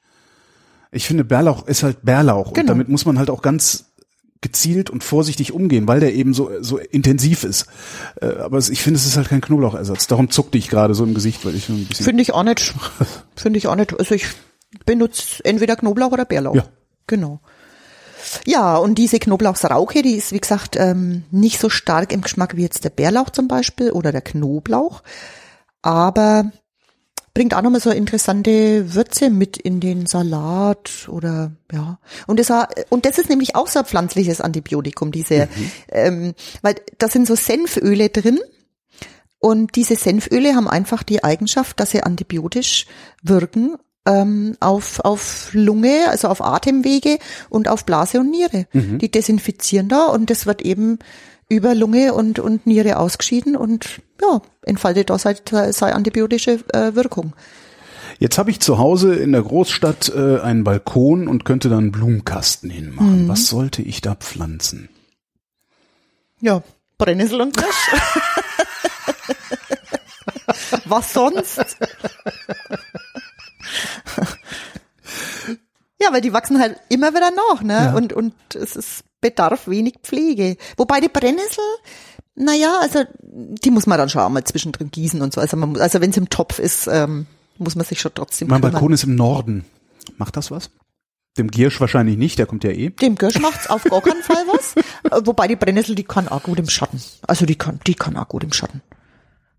Ich finde, Bärlauch ist halt Bärlauch. Und
Genau.
damit muss man halt auch ganz gezielt und vorsichtig umgehen, weil der eben so, so intensiv ist. Äh, aber ich finde, es ist halt kein Knoblauchersatz. Darum zuckte ich gerade so im Gesicht, weil ich so ein bisschen.
Finde ich auch nicht. [laughs] Finde ich auch nicht. Also ich benutze entweder Knoblauch oder Bärlauch.
Ja.
Genau. Ja, und diese Knoblauchsrauke, die ist, wie gesagt, ähm, nicht so stark im Geschmack wie jetzt der Bärlauch zum Beispiel oder der Knoblauch, aber bringt auch nochmal so interessante Würze mit in den Salat oder ja. Und das, und das ist nämlich auch so ein pflanzliches Antibiotikum, diese, ähm, weil da sind so Senföle drin. Und diese Senföle haben einfach die Eigenschaft, dass sie antibiotisch wirken ähm, auf, auf Lunge, also auf Atemwege und auf Blase und Niere. Die desinfizieren da und das wird eben über Lunge und, und Niere ausgeschieden und ja, entfaltet da sei, sei antibiotische äh, Wirkung.
Jetzt habe ich zu Hause in der Großstadt äh, einen Balkon und könnte da einen Blumenkasten hinmachen.
Mhm.
Was sollte ich da pflanzen?
Ja, Brennnessel und Kirsch. [laughs] Was sonst? Ja, weil die wachsen halt immer wieder nach, ne?
Ja.
Und, und es ist bedarf wenig Pflege. Wobei die Brennnessel, naja, also die muss man dann schon auch mal zwischendrin gießen und so. Also, man, also wenn es im Topf ist, ähm, muss man sich schon trotzdem
Mein
kümmern.
Balkon ist im Norden. Macht das was? Dem Giersch wahrscheinlich nicht, der kommt ja eh.
Dem Girsch macht's auf gar keinen Fall was. Äh, Wobei die Brennnessel, die kann auch gut im Schatten. Also die kann, die kann auch gut im Schatten.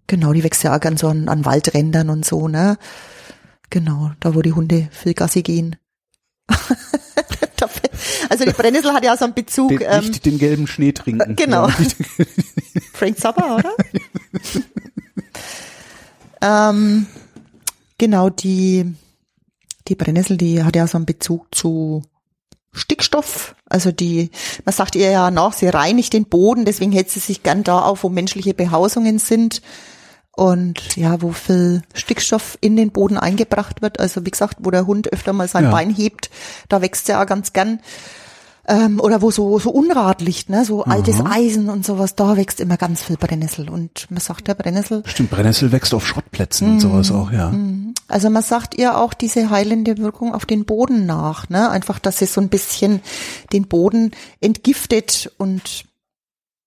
Genau, die wächst ja auch gern so an, an Waldrändern und so, ne? Genau, da wo die Hunde viel Gassi gehen. [laughs] Also die Brennnessel hat ja so einen Bezug,
Den,
ähm,
nicht den gelben Schnee trinken. [laughs]
genau.
Ja, [laughs]
Frank Zappa, oder? ähm, genau, die, die Brennnessel, die hat ja so einen Bezug zu Stickstoff. Also die, man sagt ihr ja nach, sie reinigt den Boden, deswegen hält sie sich gern da auf, wo menschliche Behausungen sind. Und ja, wo viel Stickstoff in den Boden eingebracht wird. Also wie gesagt, wo der Hund öfter mal sein
Ja.
Bein hebt, da wächst sie ja ganz gern. Ähm, oder wo so, so Unrat liegt, ne? so altes Eisen und sowas, da wächst immer ganz viel Brennnessel. Und man sagt der Brennnessel,
Stimmt, Brennnessel wächst auf Schrottplätzen und sowas auch, ja.
also man sagt ihr auch diese heilende Wirkung auf den Boden nach, ne? Einfach, dass sie so ein bisschen den Boden entgiftet und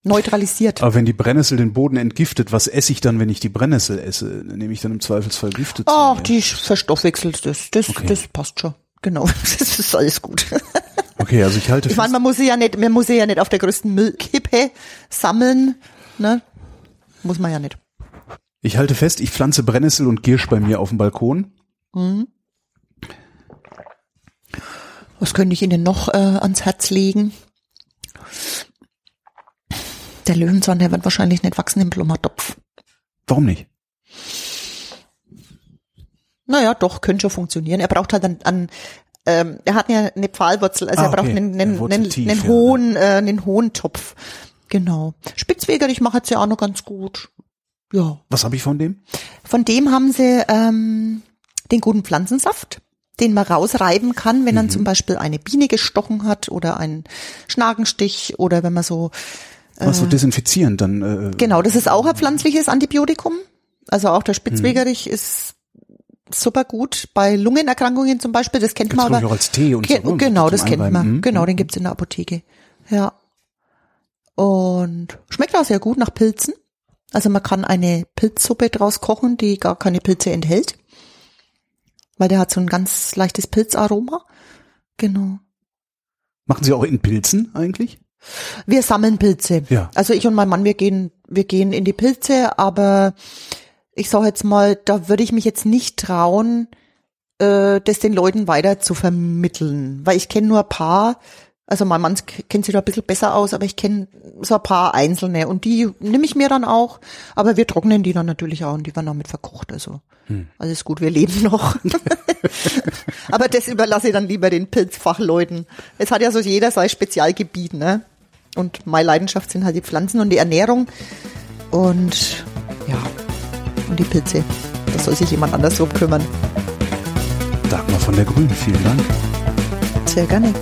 neutralisiert.
Aber wenn die Brennnessel den Boden entgiftet, was esse ich dann, wenn ich die Brennnessel esse? Nehme ich dann im Zweifelsfall Gifte zu
Ach, die verstoffwechselt das, das,
Okay.
das passt schon. Genau, [laughs] das ist alles gut.
Okay, also ich halte
Ich meine, man muss sie ja nicht, man muss sie ja nicht auf der größten Müllkippe sammeln, ne? Muss man ja nicht.
ich halte fest, ich pflanze Brennnessel und Giersch bei mir auf dem Balkon.
Was könnte ich Ihnen noch äh, ans Herz legen? Der Löwenzahn, der wird wahrscheinlich nicht wachsen im Blumentopf.
Warum nicht?
Naja, doch, könnte schon funktionieren. Er braucht halt an, an ähm, er hat ja eine Pfahlwurzel, also
Ah,
er braucht
okay.
einen, einen, einen,
tief,
einen
ja.
hohen, äh, einen hohen Topf. Genau. Spitzwegerich macht ja auch noch ganz gut. Ja.
Was habe ich von dem?
Von dem haben sie ähm, den guten Pflanzensaft. den man rausreiben kann, wenn dann zum Beispiel eine Biene gestochen hat oder ein Schnagenstich oder wenn man so
Was so desinfizieren dann. Äh,
Genau, das ist auch ein pflanzliches Antibiotikum. Also auch der Spitzwegerich ist super gut bei Lungenerkrankungen zum Beispiel. Das kennt
Gibt's,
man aber.
auch als Tee und so, ne?
Genau, das kennt man.
Mhm.
Genau, den gibt's in der Apotheke. Ja. Und schmeckt auch sehr gut nach Pilzen. Also man kann eine Pilzsuppe draus kochen, die gar keine Pilze enthält. Weil der hat so ein ganz leichtes Pilzaroma. Genau.
Machen Sie auch in Pilzen eigentlich?
Wir sammeln Pilze.
Ja.
Also ich und mein Mann, wir gehen, wir gehen in die Pilze, aber ich sage jetzt mal, da würde ich mich jetzt nicht trauen, äh, das den Leuten weiter zu vermitteln, weil ich kenne nur ein paar, also mein Mann kennt sich da ein bisschen besser aus, aber ich kenne so ein paar einzelne und die nehme ich mir dann auch, aber wir trocknen die dann natürlich auch und die werden damit verkocht, also alles gut, wir leben noch. [laughs] [laughs] aber das überlasse ich dann lieber den Pilzfachleuten. Es hat ja so jeder sein Spezialgebiet, ne? Und meine Leidenschaft sind halt die Pflanzen und die Ernährung und ja, und die Pilze. Da soll sich jemand anders drum kümmern.
Dagmar von der Grün, vielen Dank.
Sehr gerne.